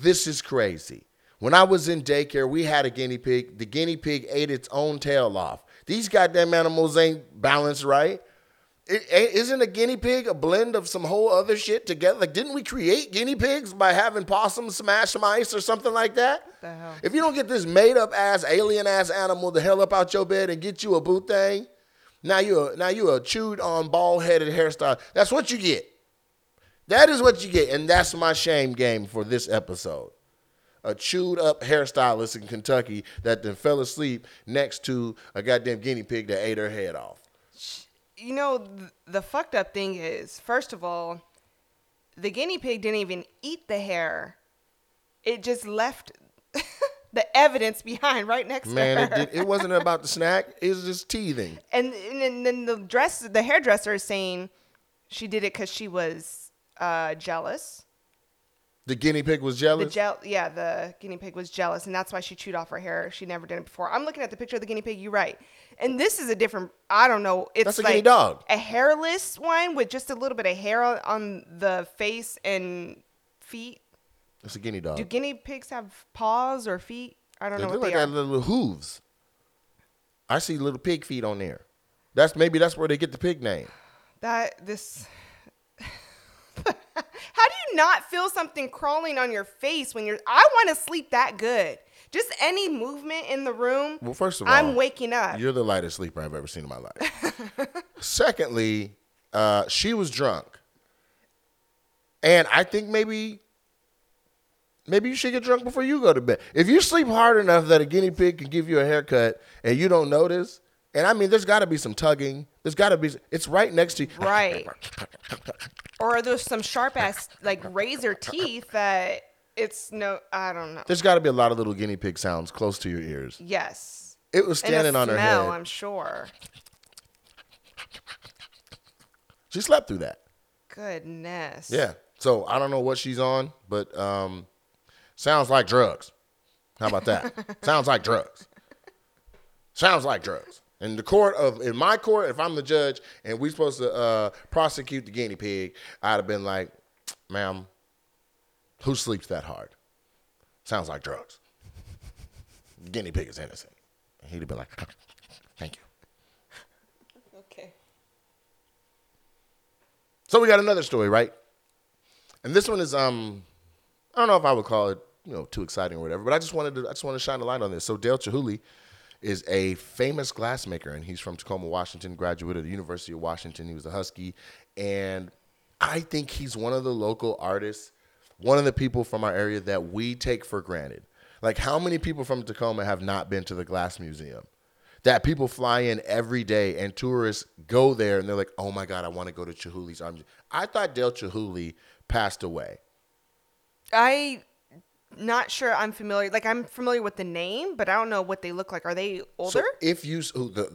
This is crazy. When I was in daycare, we had a guinea pig. The guinea pig ate its own tail off. These goddamn animals ain't balanced right. Isn't a guinea pig a blend of some whole other shit together? Like, didn't we create guinea pigs by having possums smash mice or something like that? What the hell? If you don't get this made up ass alien ass animal the hell up out your bed and get you a boot thing, now you a now you a chewed on bald headed hairstyle. That's what you get. That is what you get, and that's my shame game for this episode. A chewed up hairstylist in Kentucky that then fell asleep next to a goddamn guinea pig that ate her head off. You know, th- the fucked up thing is, first of all, the guinea pig didn't even eat the hair. It just left the evidence behind right next Man, to it, her. did, it wasn't about the snack. It was just teething. and, and then the dress, the hairdresser is saying she did it because she was uh, jealous. The guinea pig was jealous. The gel, yeah, the guinea pig was jealous, and that's why she chewed off her hair. She never did it before. I'm looking at the picture of the guinea pig. You're right, and this is a different. I don't know. It's That's a like guinea dog. a hairless one with just a little bit of hair on, the face and feet. it's a guinea dog. Do guinea pigs have paws or feet? I don't They know look what like they are. got little hooves. I see little pig feet on there. That's maybe that's where they get the pig name. That this. How do you not feel something crawling on your face when you're? I want to sleep that good. Just any movement in the room. Well, first of all, I'm waking up. You're the lightest sleeper I've ever seen in my life. Secondly, uh, she was drunk, and I think maybe, maybe you should get drunk before you go to bed. If you sleep hard enough that a guinea pig can give you a haircut and you don't notice, and I mean, there's got to be some tugging. There's got to be. It's right next to you. Right. or there's some sharp ass like razor teeth that it's no I don't know. There's got to be a lot of little guinea pig sounds close to your ears. Yes. It was standing on her smell, head. I'm sure. She slept through that. Goodness. Yeah. So I don't know what she's on, but um, sounds like drugs. How about that? sounds like drugs. Sounds like drugs. In the court of, in my court, if I'm the judge and we supposed to uh, prosecute the guinea pig, I'd have been like, "Ma'am, who sleeps that hard? Sounds like drugs. guinea pig is innocent." And he'd have been like, "Thank you." Okay. So we got another story, right? And this one is um I don't know if I would call it, you know, too exciting or whatever, but I just wanted to I just want to shine a light on this. So Dale Chihuly is a famous glassmaker and he's from Tacoma, Washington, graduate of the University of Washington. He was a Husky and I think he's one of the local artists, one of the people from our area that we take for granted. Like how many people from Tacoma have not been to the Glass Museum? that people fly in every day and tourists go there and they're like, oh my God, I want to go to Chihuly's Art. I thought Dale Chihuly passed away. I not sure I'm familiar like I'm familiar with the name, but I don't know what they look like. Are they older? So if you, who, the,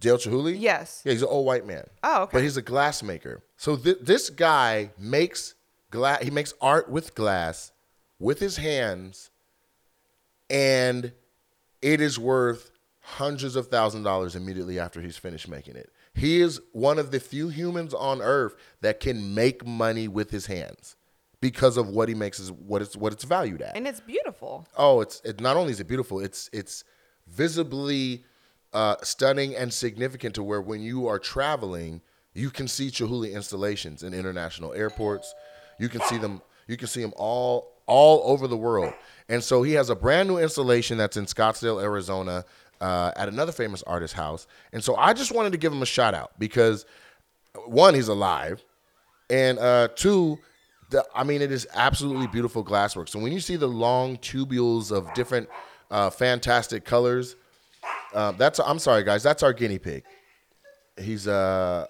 Dale Chihuly? Yes. Yeah, he's an old white man. Oh, okay. But he's a glass maker. So th- this guy makes glass, he makes art with glass with his hands and it is worth hundreds of thousand dollars immediately after he's finished making it. He is one of the few humans on earth that can make money with his hands because of what he makes is what it's what it's valued at. and it's beautiful. Oh, it's it, not only is it beautiful, it's it's visibly uh, stunning and significant to where when you are traveling, you can see Chihuly installations in international airports. You can see them. You can see them all all over the world. And so he has a brand new installation that's in Scottsdale, Arizona. uh, at another famous artist's house. And so I just wanted to give him a shout out because one, he's alive, and uh, two, the, I mean, it is absolutely beautiful glasswork. So when you see the long tubules of different uh, fantastic colors, uh, that's I'm sorry, guys, that's our guinea pig. He's uh,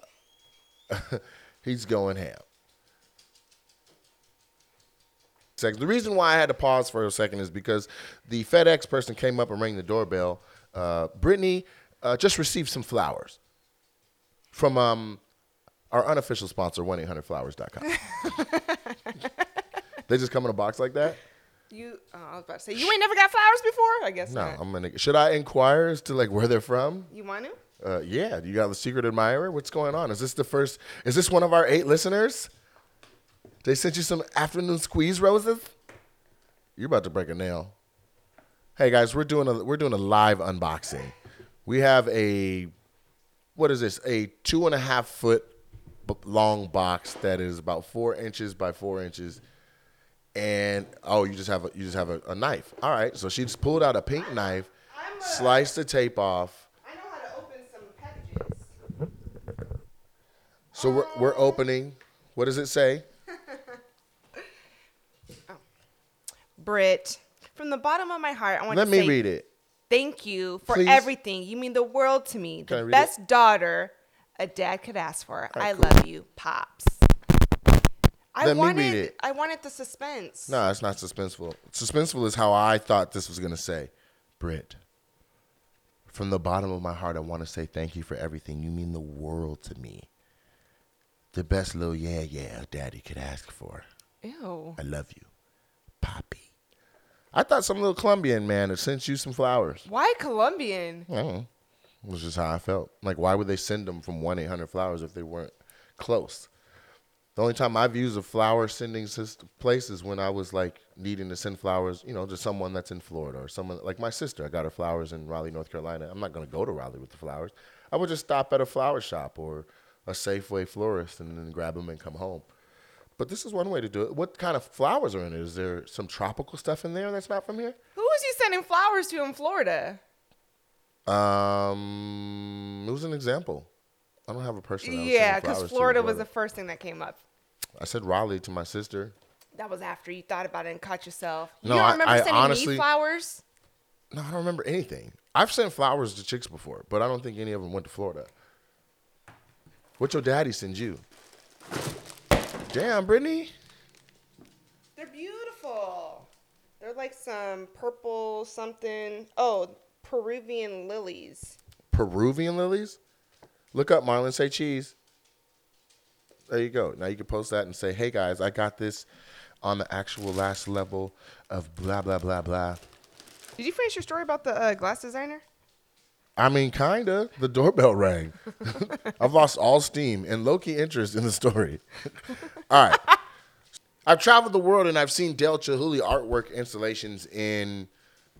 he's going ham. The reason why I had to pause for a second is because the FedEx person came up and rang the doorbell. Uh, Britney uh, just received some flowers from um, our unofficial sponsor, 1 800flowers.com. they just come in a box like that? You, oh, I was about to say, you ain't never got flowers before? I guess No, not. I'm gonna. Should I inquire as to like where they're from? You want to? Uh, yeah, you got the secret admirer. What's going on? Is this the first? Is this one of our eight listeners? They sent you some afternoon squeeze roses. You're about to break a nail. Hey guys, we're doing a we're doing a live unboxing. We have a what is this? A two and a half foot long box that is about four inches by four inches. And oh, you just have a, you just have a, a knife. All right, so she just pulled out a pink knife, a- sliced the tape off. I know how to open some packages. So we're, we're opening. What does it say? Oh. Britt, from the bottom of my heart, I want Let to me say read it. thank you for Please. everything. You mean the world to me. The best daughter a dad could ask for. right, I cool. love you, pops. I Let me wanted, read it. I wanted the suspense. No, it's not suspenseful. Suspenseful is how I thought this was gonna say. Brit. from the bottom of my heart, I want to say thank you for everything. You mean the world to me. The best little yeah yeah a daddy could ask for. Ew. I love you, Poppy. I thought some little Colombian man had sent you some flowers. Why Colombian? I don't know. Was just how I felt. Like, why would they send them from 1 800 Flowers if they weren't close? The only time I've used a flower sending place is when I was like needing to send flowers, you know, to someone that's in Florida or someone like my sister. I got her flowers in Raleigh, North Carolina. I'm not going to go to Raleigh with the flowers. I would just stop at a flower shop or a Safeway florist and then grab them and come home. But this is one way to do it. What kind of flowers are in it? Is there some tropical stuff in there that's not from here? Who was you sending flowers to in Florida? Um, it was an example. I don't have a person. that I was Yeah, because Florida was the first thing that came up. I said Raleigh to my sister. That was after you thought about it and caught yourself. You No, don't I- remember I sending honestly- me flowers? No, I don't remember anything. I've sent flowers to chicks before, but I don't think any of them went to Florida. What your daddy send you? Damn, Britney. They're beautiful. They're like some purple something. Oh, Peruvian lilies. Peruvian lilies? Look up Marlon, say cheese. There you go. Now you can post that and say, hey guys, I got this on the actual last level of blah, blah, blah, blah. Did you finish your story about the uh, glass designer? I mean, kinda. The doorbell rang. I've lost all steam and low key interest in the story. all right. I've traveled the world and I've seen Dale Chihuly artwork installations in.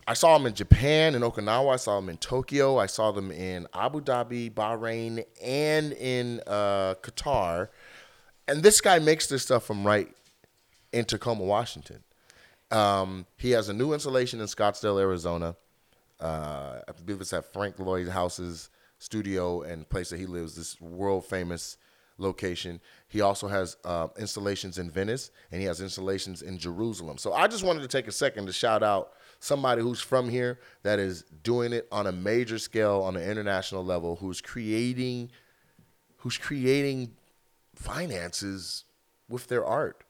I saw them in Japan, in Okinawa. I saw them in Tokyo. I saw them in Abu Dhabi, Bahrain, and in uh, Qatar. And this guy makes this stuff from right in Tacoma, Washington. Um, he has a new installation in Scottsdale, Arizona. Uh, I believe it's at Frank Lloyd House's studio and place that he lives, this world famous location. He also has uh, installations in Venice and he has installations in Jerusalem. So I just wanted to take a second to shout out somebody who's from here that is doing it on a major scale, on an international level, who's creating, who's creating finances with their art.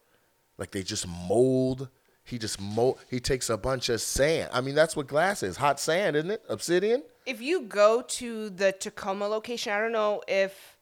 Like they just mold. He just mold. He takes a bunch of sand. I mean, that's what glass is. Hot sand, isn't it? Obsidian. If you go to the Tacoma location, I don't know if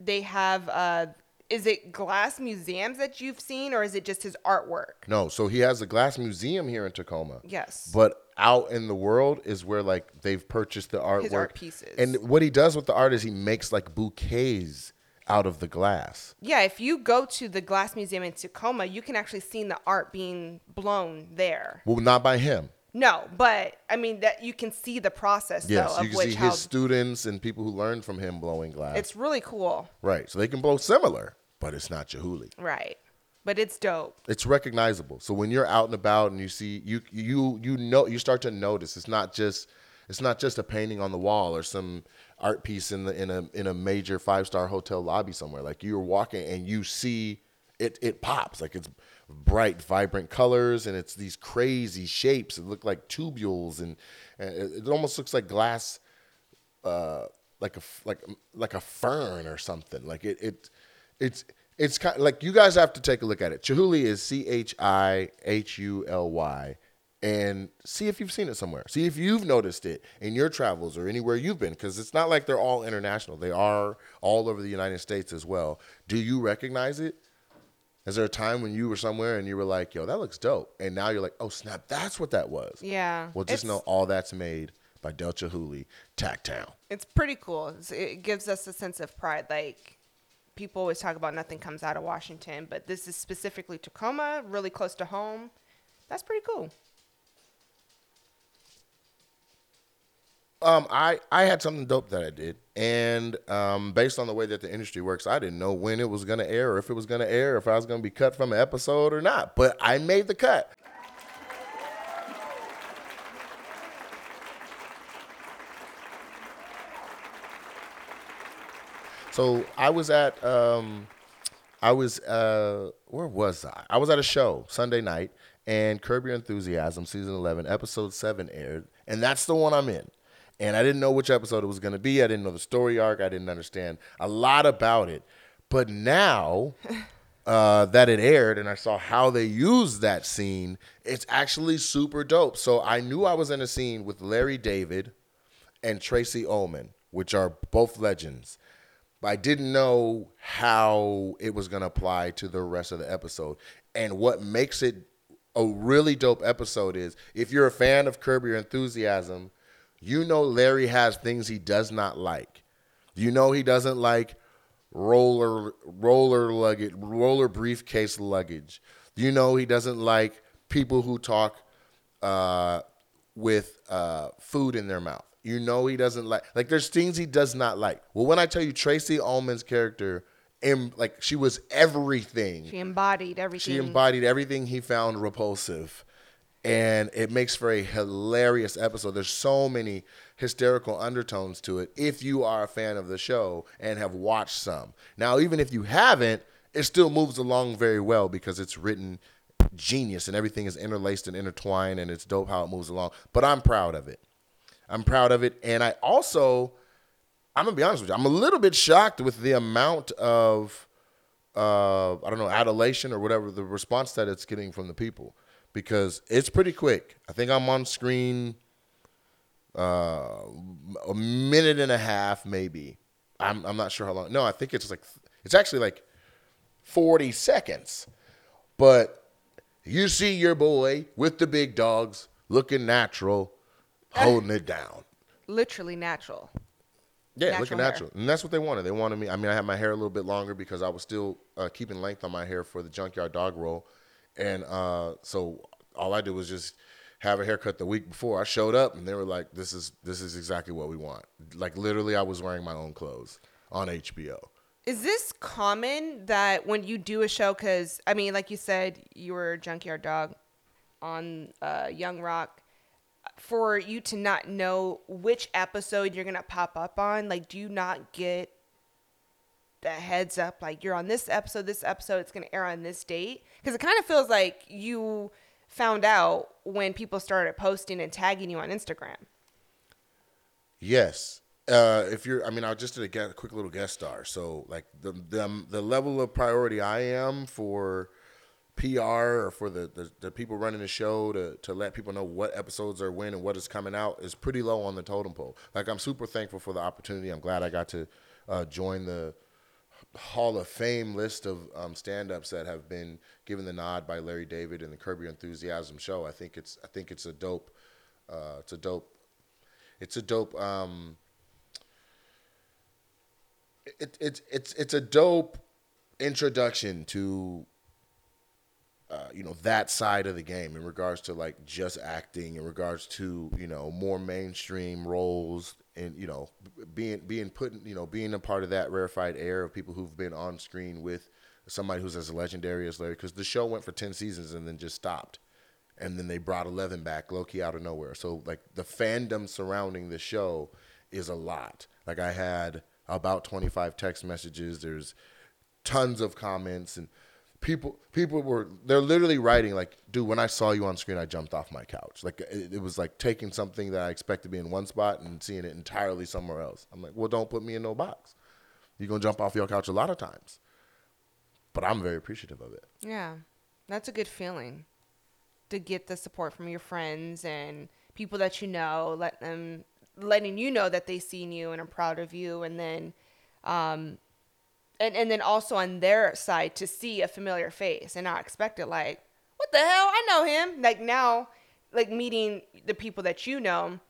they have. Uh, is it glass museums that you've seen, or is it just his artwork? No. So he has a glass museum here in Tacoma. Yes. But out in the world is where like they've purchased the artwork. art pieces. And what he does with the art is he makes like bouquets out of the glass. Yeah, if you go to the glass museum in Tacoma, you can actually see the art being blown there. Well, not by him. No, but I mean that you can see the process Yes, though you of can which see his students and people who learned from him blowing glass. it's really cool. right. So they can blow similar, but it's not Chihuly. Right. But it's dope. it's recognizable. So when you're out and about and you see you you you know you start to notice it's not just It's not just a painting on the wall or some art piece in the in a in a major five star hotel lobby somewhere. Like you're walking and you see it it pops like it's bright, vibrant colors and it's these crazy shapes. It look like tubules and, and it, almost looks like glass, uh, like a like like a fern or something. Like it it it's it's kind of, like you guys have to take a look at it. Chihuly is C H I H U L Y and see if you've seen it somewhere. See if you've noticed it in your travels or anywhere you've been, because it's not like they're all international. They are all over the United States as well. Do you recognize it? Is there a time when you were somewhere and you were like, "Yo, that looks dope," and now you're like, "Oh snap, that's what that was." Yeah. Well, just It's- know all that's made by Dale Chihuly, Tacktown. It's pretty cool. It's, it gives us a sense of pride. Like people always talk about nothing comes out of Washington, but this is specifically Tacoma, really close to home. That's pretty cool. Um, I I had something dope that I did, and um, based on the way that the industry works, I didn't know when it was gonna air, or if it was gonna air, if I was gonna be cut from an episode or not. But I made the cut. So I was at um, I was uh, where was I? I was at a show Sunday night, and Curb Your Enthusiasm season eleven, episode seven aired, and that's the one I'm in. And I didn't know which episode it was going to be. I didn't know the story arc. I didn't understand a lot about it. But now uh, that it aired and I saw how they used that scene, it's actually super dope. So I knew I was in a scene with Larry David and Tracey Ullman, which are both legends. But I didn't know how it was going to apply to the rest of the episode. And what makes it a really dope episode is if you're a fan of Curb Your Enthusiasm, you know Larry has things he does not like. You know he doesn't like roller roller luggage, roller briefcase luggage. You know he doesn't like people who talk uh, with uh, food in their mouth. You know he doesn't like like there's things he does not like. Well, when I tell you Tracey Ullman's character, em, like she was everything. She embodied everything. She embodied everything he found repulsive. And it makes for a hilarious episode. There's so many hysterical undertones to it if you are a fan of the show and have watched some. Now, even if you haven't, it still moves along very well because it's written genius and everything is interlaced and intertwined and it's dope how it moves along. But I'm proud of it. I'm proud of it. And I also, I'm gonna be honest with you, I'm a little bit shocked with the amount of uh, I don't know, adulation or whatever the response that it's getting from the people because it's pretty quick. I think I'm on screen uh, a minute and a half, maybe. I'm I'm not sure how long. No, I think it's like it's actually like 40 seconds. But you see your boy with the big dogs looking natural, holding it down. Literally natural. Yeah, Natural looking hair. natural, and that's what they wanted. They wanted me. I mean, I had my hair a little bit longer because I was still uh, keeping length on my hair for the junkyard dog role, and uh, so all I did was just have a haircut the week before. I showed up, and they were like, "This is this is exactly what we want." Like literally, I was wearing my own clothes on HBO. Is this common that when you do a show, because I mean, like you said, you were junkyard dog on uh, Young Rock, for you to not know which episode you're gonna pop up on? Like, do you not get the heads up? Like, you're on this episode, this episode, it's gonna air on this date? Because it kind of feels like you found out when people started posting and tagging you on Instagram. Yes. Uh, if you're, I mean, I just did a guest, quick little guest star. So like the the um, the level of priority I am for PR or for the, the the people running the show to to let people know what episodes are when and what is coming out is pretty low on the totem pole. Like I'm super thankful for the opportunity. I'm glad I got to uh, join the Hall of Fame list of um, stand-ups that have been given the nod by Larry David and the Curb Your Enthusiasm show. I think it's I think it's a dope uh, it's a dope it's a dope um, it, it's it's it's a dope introduction to uh, you know that side of the game in regards to like just acting in regards to you know more mainstream roles and you know being being put you know being a part of that rarefied air of people who've been on screen with somebody who's as legendary as Larry because the show went for 10 seasons and then just stopped and then they brought Eleven back, Loki out of nowhere. So like the fandom surrounding the show is a lot. Like I had about 25 text messages. There's tons of comments and people people were they're literally writing like dude when i saw you on screen i jumped off my couch. Like it, it, was like taking something that i expect to be in one spot and seeing it entirely somewhere else. I'm like well don't put me in no box. You're gonna jump off your couch a lot of times. But i'm very appreciative of it. Yeah, that's a good feeling to get the support from your friends and people that you know, let them letting you know that they seen you and are proud of you, and then, um, and and then also on their side to see a familiar face and not expect it. Like, what the hell? I know him. Like now, like meeting the people that you know.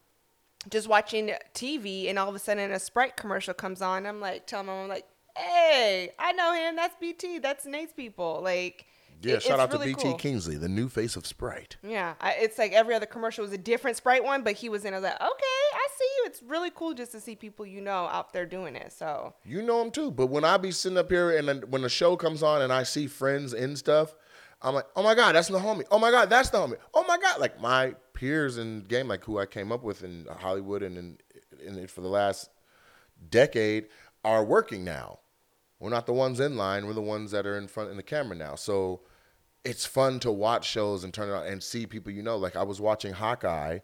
Just watching TV and all of a sudden a Sprite commercial comes on. I'm like, telling my mom like, "Hey, I know him. That's BT. That's Nate's people." Like, yeah it- shout out really to bt cool. kingsley the new face of sprite Yeah, I, it's like every other commercial was a different Sprite one, but he was in. I was like, okay, I see. It's really cool just to see people you know out there doing it. So You know them too. But when I be sitting up here and then when the show comes on and I see friends in stuff, I'm like, oh my God, that's the homie. Oh my God, that's the homie. Oh my God. Like my peers in game, like who I came up with in Hollywood and in, in for the last decade are working now. We're not the ones in line. We're the ones that are in front in the camera now. So it's fun to watch shows and turn it on and see people you know. Like I was watching Hawkeye,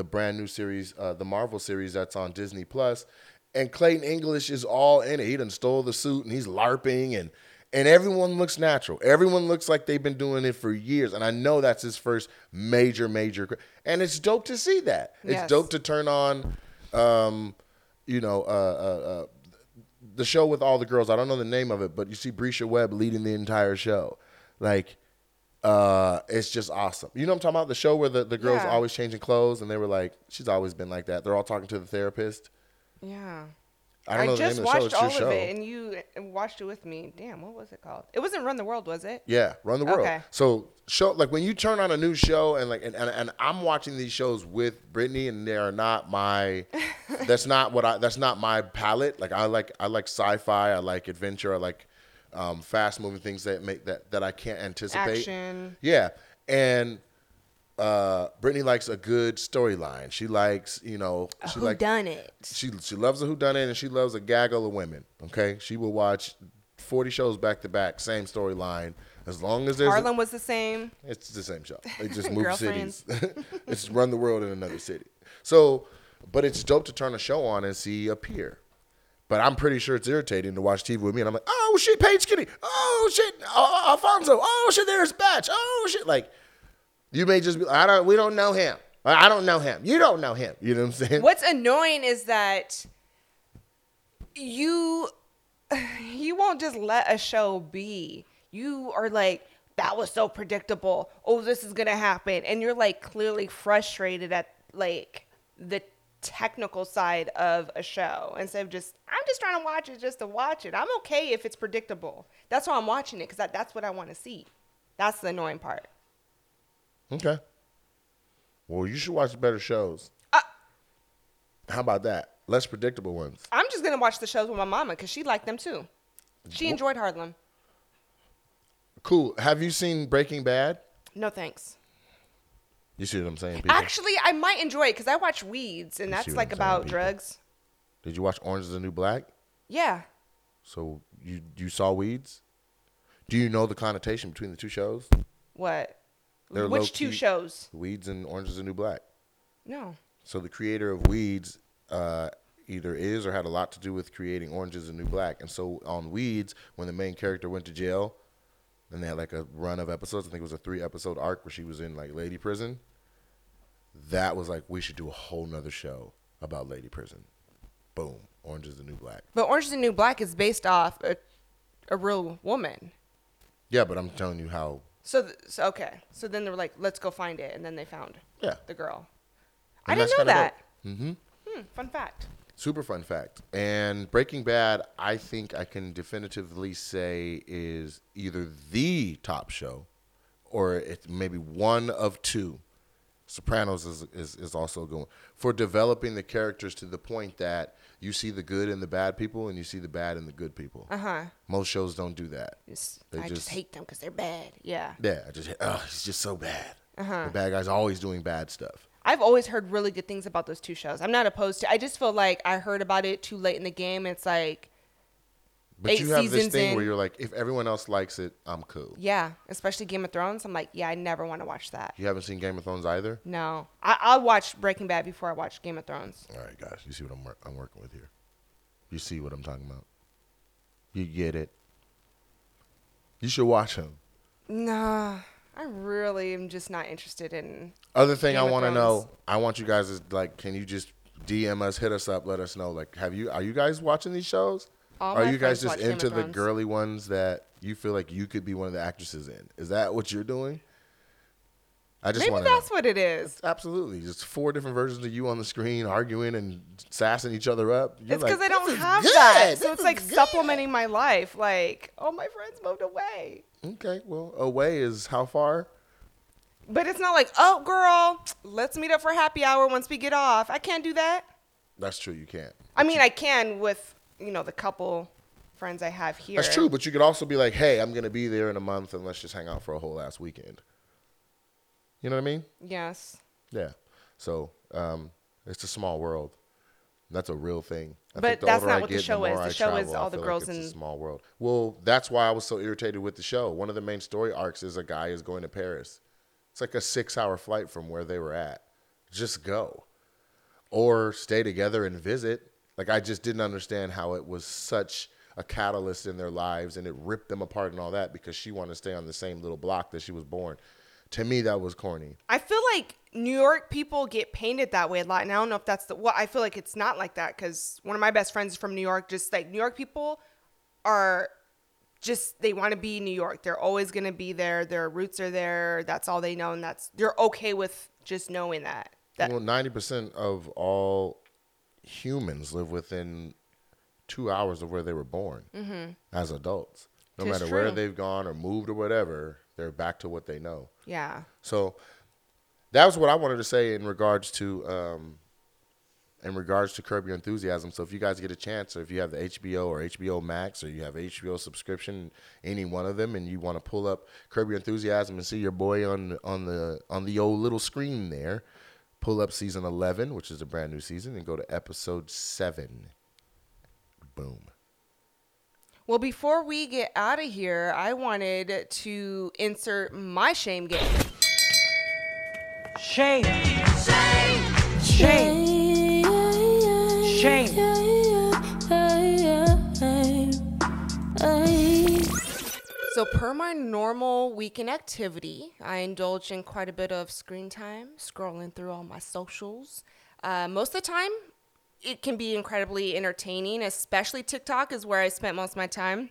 the brand new series, uh, the Marvel series that's on Disney Plus, and Clayton English is all in it. He done stole the suit and he's larping and and everyone looks natural. Everyone looks like they've been doing it for years. And I know that's his first major, major, and it's dope to see that. It's dope to turn on, um, you know, uh, uh, uh, the show with all the girls. I don't know the name of it, but you see Bresha Webb leading the entire show. Like, uh, it's just awesome. You know what I'm talking about? The show where the, the girls Yeah. always changing clothes and they were like, she's always been like that. They're all talking to the therapist. yeah, I don't know the name of the show. watched It's all your of show. it, and you uh, watched it with me. Damn, what was it called? It wasn't Run the World, was it? Yeah, run the world. Okay. So show like when you turn on a new show and like and, and, and I'm watching these shows with Britney and they are not my that's not what I that's not my palette. Like I like I like sci-fi, I like adventure, I like um, fast moving things that make that that I can't anticipate. Action. Yeah. And uh Britney likes a good storyline. She likes, you know, she Who like done it? she she loves a who done it, and she loves a gaggle of women. Okay, she will watch forty shows back to back, same storyline. As long as there's a- Harlem was the same. it's the same show. They just move cities. It's run the world in another city. So, but it's dope to turn a show on and see a peer. But I'm pretty sure it's irritating to watch TV with me, and I'm like, oh shit, Paige Kitty, oh shit, uh, Alfonso, oh shit, there's Batch, oh shit, like. You may just be, I don't, we don't know him. I I don't know him. You don't know him. You know what I'm saying? What's annoying is that you you won't just let a show be. You are like, that was so predictable. Oh, this is gonna happen, and you're like clearly frustrated at like the technical side of a show instead of just I'm just trying to watch it just to watch it. I'm okay if it's predictable. That's why I'm watching it because that, that's what I want to see. That's the annoying part. Okay. Well, you should watch better shows. Uh, How about that? Less predictable ones. I'm just gonna watch the shows with my mama because she liked them too. She enjoyed Harlem. Cool. Have you seen Breaking Bad? No thanks. You see what I'm saying? People? Actually, I might enjoy it because I watch Weeds, and You that's what like I'm saying, about people? drugs. Did you watch Orange is the New Black? Yeah. So you you saw Weeds? Do you know the connotation between the two shows? What? They're Which two low-key- shows? Weeds and Orange is the New Black. No. So the creator of Weeds uh, either is or had a lot to do with creating Orange is the New Black. And so on Weeds, when the main character went to jail, and they had like a run of episodes. I think it was a three episode arc where she was in like lady prison. That was like we should do a whole nother show about lady prison. Boom, Orange is the New Black. But Orange is the New Black is based off a, a real woman. Yeah, but I'm telling you how. So, th- so okay. So then they were like, let's go find it, and then they found Yeah, the girl. I And didn't know that. Mm-hmm. Hmm, fun fact. Super fun fact. And Breaking Bad, I think I can definitively say is either the top show or it's maybe one of two. Sopranos is, is, is also going for developing the characters to the point that you see the good and the bad people and you see the bad and the good people. Uh huh. Most shows don't do that. Just, They I just, just- hate them because they're bad. Yeah. Yeah, I just oh, he's just so bad. The bad guy's always doing bad stuff. I've always heard really good things about those two shows. I'm not opposed to. I just feel like I heard about it too late in the game. It's like, But Nate you have this thing in. where you're like, if everyone else likes it, I'm cool. yeah, especially Game of Thrones. I'm like, yeah, I never want to watch that. You haven't seen Game of Thrones either? No, I, I'll watch Breaking Bad before I watch Game of Thrones. All right, guys, you see what I'm, wor- I'm working with here. You see what I'm talking about. You get it. You should watch them. Nah, I really am just not interested in. Other thing Game I want to know, I want you guys is like, can you just DM us, hit us up, let us know. Like, have you are you guys watching these shows? All are you guys just watch Game of into the Thrones. girly ones that you feel like you could be one of the actresses in? Is that what you're doing? I just Maybe that's know. what it is. Absolutely, just four different versions of you on the screen arguing and sassing each other up. You're It's like, because I don't have good. that, so This it's like good." supplementing my life. Like, oh, my friends moved away, Okay, well, away is how far? but it's not like, oh, girl, let's meet up for happy hour once we get off. I can't do that. That's true. You can't. I mean, I can with you know the couple friends I have here. That's true, but you could also be like, "Hey, I'm gonna be there in a month, and let's just hang out for a whole last weekend." You know what I mean? Yes. Yeah. So um, it's a small world. That's a real thing. I But that's not I what the show more is. The I show is travel, I all the girls like it's in- a small world. Well, that's why I was so irritated with the show. One of the main story arcs is a guy is going to Paris. It's like a six-hour flight from where they were at. Just go, or stay together and visit. Like I just didn't understand how it was such a catalyst in their lives, and it ripped them apart and all that because she wanted to stay on the same little block that she was born. To me, that was corny. I feel like New York people get painted that way a lot, and I don't know if that's the. Well, I feel like it's not like that because one of my best friends is from New York. Just like New York people are, just they want to be New York. They're always gonna be there. Their roots are there. That's all they know, and that's they're okay with just knowing that. That Well, ninety percent of all humans live within two hours of where they were born as adults. No matter where they've gone or moved or whatever, they're back to what they know. yeah. So that was what I wanted to say in regards to um, in regards to Curb Your Enthusiasm. So if you guys get a chance, or if you have the HBO or HBO Max, or you have HBO subscription, any one of them, and you want to pull up Curb Your Enthusiasm and see your boy on on the on the old little screen there, pull up season eleven, which is a brand new season, and go to episode seven. Boom. Well, before we get out of here, I wanted to insert my shame game. Shame. Shame. Shame. So, per my normal weekend activity, I indulge in quite a bit of screen time, scrolling through all my socials. Uh, most of the time, it can be incredibly entertaining, especially TikTok is where I spent most of my time.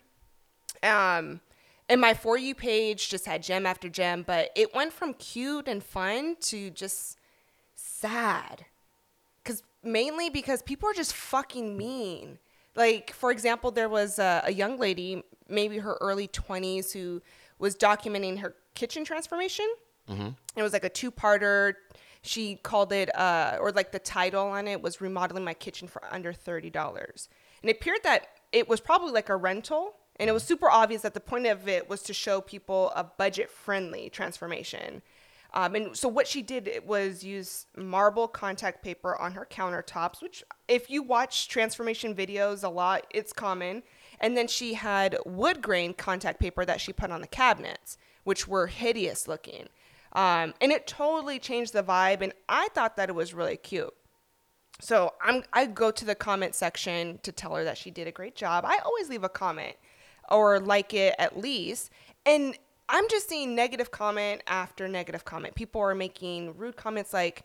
Um, and my For You page just had gem after gem, but it went from cute and fun to just sad. Cause mainly because people are just fucking mean. Like for example, there was a, a young lady, maybe her early twenties, who was documenting her kitchen transformation. It was like a two-parter. She called it, uh, or like the title on it was "Remodeling My Kitchen for Under Thirty Dollars," and it appeared that it was probably like a rental, and it was super obvious that the point of it was to show people a budget-friendly transformation. Um, and so what she did was use marble contact paper on her countertops, which if you watch transformation videos a lot, it's common. And then she had wood grain contact paper that she put on the cabinets, which were hideous looking. Um, and it totally changed the vibe, and I thought that it was really cute. So I'm I go to the comment section to tell her that she did a great job. I always leave a comment or like it at least. And I'm just seeing negative comment after negative comment. People are making rude comments like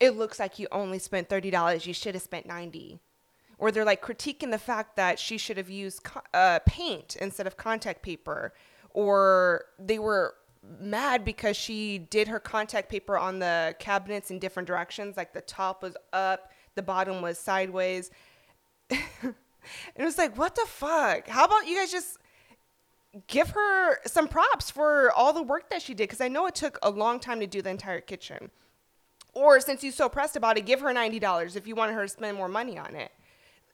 it looks like you only spent $30, you should have spent 90. Or they're like critiquing the fact that she should have used co- uh, paint instead of contact paper. Or they were mad because she did her contact paper on the cabinets in different directions. Like the top was up, the bottom was sideways. it was like, what the fuck? How about you guys just give her some props for all the work that she did? Because I know it took a long time to do the entire kitchen. Or since you're so pressed about it, give her $90 if you wanted her to spend more money on it.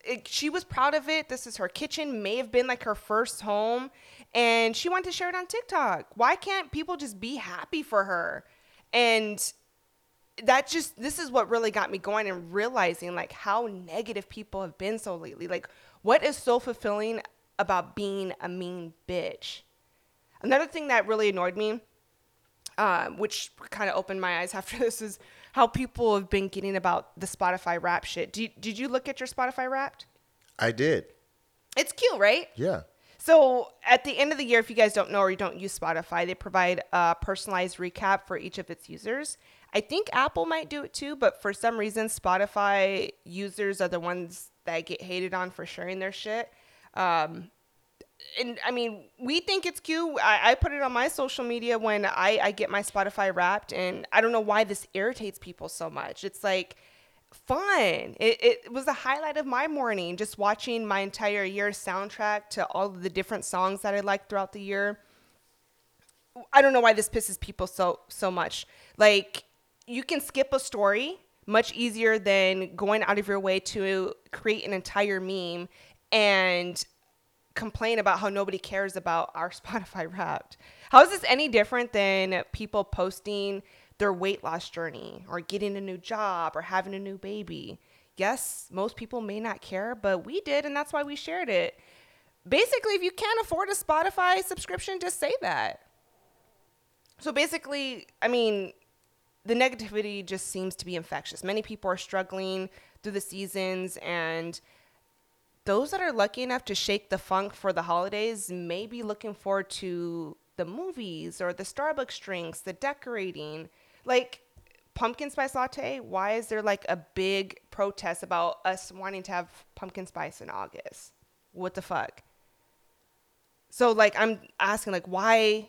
it. She was proud of it. This is her kitchen, may have been like her first home, and she wanted to share it on TikTok. Why can't people just be happy for her? And that just this is what really got me going and realizing like how negative people have been so lately. Like what is so fulfilling about being a mean bitch? Another thing that really annoyed me, um, which kind of opened my eyes after this, is how people have been getting about the Spotify rap shit. Did, did you look at your Spotify wrapped? I did. It's cute, right? Yeah. So at the end of the year, if you guys don't know or you don't use Spotify, they provide a personalized recap for each of its users. I think Apple might do it too, but for some reason, Spotify users are the ones that get hated on for sharing their shit. Um, and I mean, we think it's cute. I, I put it on my social media when I, I get my Spotify wrapped, and I don't know why this irritates people so much. It's like fun. It, it was the highlight of my morning, just watching my entire year soundtrack to all of the different songs that I liked throughout the year. I don't know why this pisses people so so much. Like you can skip a story much easier than going out of your way to create an entire meme and complain about how nobody cares about our Spotify wrapped. How is this any different than people posting their weight loss journey or getting a new job or having a new baby? Yes, most people may not care, but we did, and that's why we shared it. Basically, if you can't afford a Spotify subscription, just say that. So basically, I mean, the negativity just seems to be infectious. Many people are struggling through the seasons, and those that are lucky enough to shake the funk for the holidays may be looking forward to the movies or the Starbucks drinks, the decorating. Like pumpkin spice latte, why is there like a big protest about us wanting to have pumpkin spice in August? What the fuck? So like I'm asking like why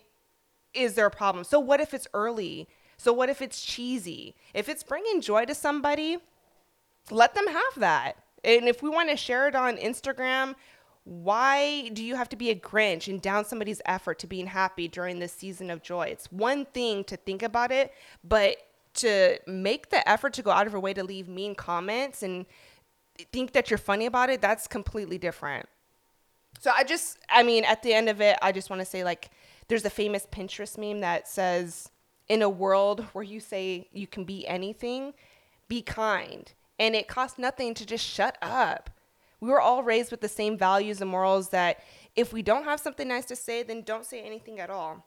is there a problem? So what if it's early? So what if it's cheesy? If it's bringing joy to somebody, let them have that. And if we want to share it on Instagram, why do you have to be a Grinch and down somebody's effort to being happy during this season of joy? It's one thing to think about it, but to make the effort to go out of your way to leave mean comments and think that you're funny about it, that's completely different. So I just, I mean, at the end of it, I just want to say like, there's a famous Pinterest meme that says, in a world where you say you can be anything, be kind. And it costs nothing to just shut up. We were all raised with the same values and morals that if we don't have something nice to say, then don't say anything at all.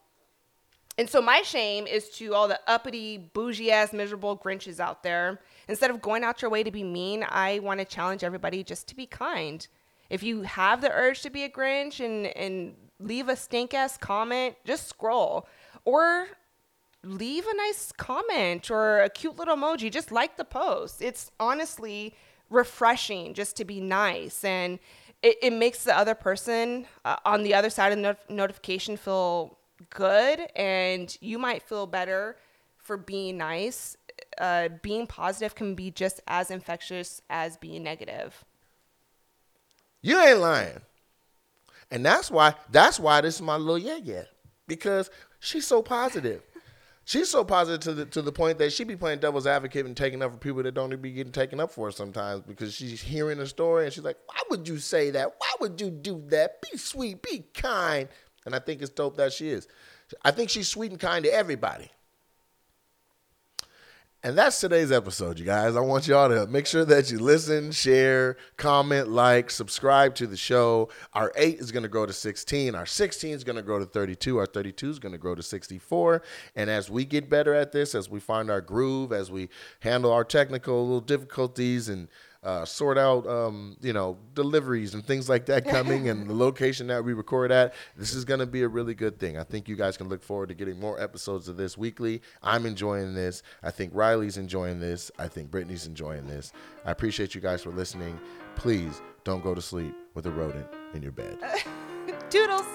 And so my shame is to all the uppity, bougie ass, miserable Grinches out there. Instead of going out your way to be mean, I want to challenge everybody just to be kind. If you have the urge to be a Grinch and, and leave a stink ass comment, just scroll. Or leave a nice comment or a cute little emoji. Just like the post. It's honestly refreshing just to be nice and it, it makes the other person uh, on the other side of the not- notification feel good and you might feel better for being nice uh, being positive can be just as infectious as being negative You ain't lying. And that's why that's why this is my little yeah yeah. Because she's so positive. She's so positive to the to the point that she be playing devil's advocate and taking up for people that don't be getting taken up for sometimes because she's hearing a story and she's like, Why would you say that? Why would you do that? Be sweet, be kind. And I think it's dope that she is. I think she's sweet and kind to everybody. And that's today's episode, you guys. I want y'all to make sure that you listen, share, comment, like, subscribe to the show. Our 8 is going to grow to 16. Our 16 is going to grow to 32. Our 32 is going to grow to 64. And as we get better at this, as we find our groove, as we handle our technical little difficulties and uh, sort out, um, you know, deliveries and things like that coming and the location that we record at. This is going to be a really good thing. I think you guys can look forward to getting more episodes of this weekly. I'm enjoying this. I think Riley's enjoying this. I think Britney's enjoying this. I appreciate you guys for listening. Please don't go to sleep with a rodent in your bed. Toodles.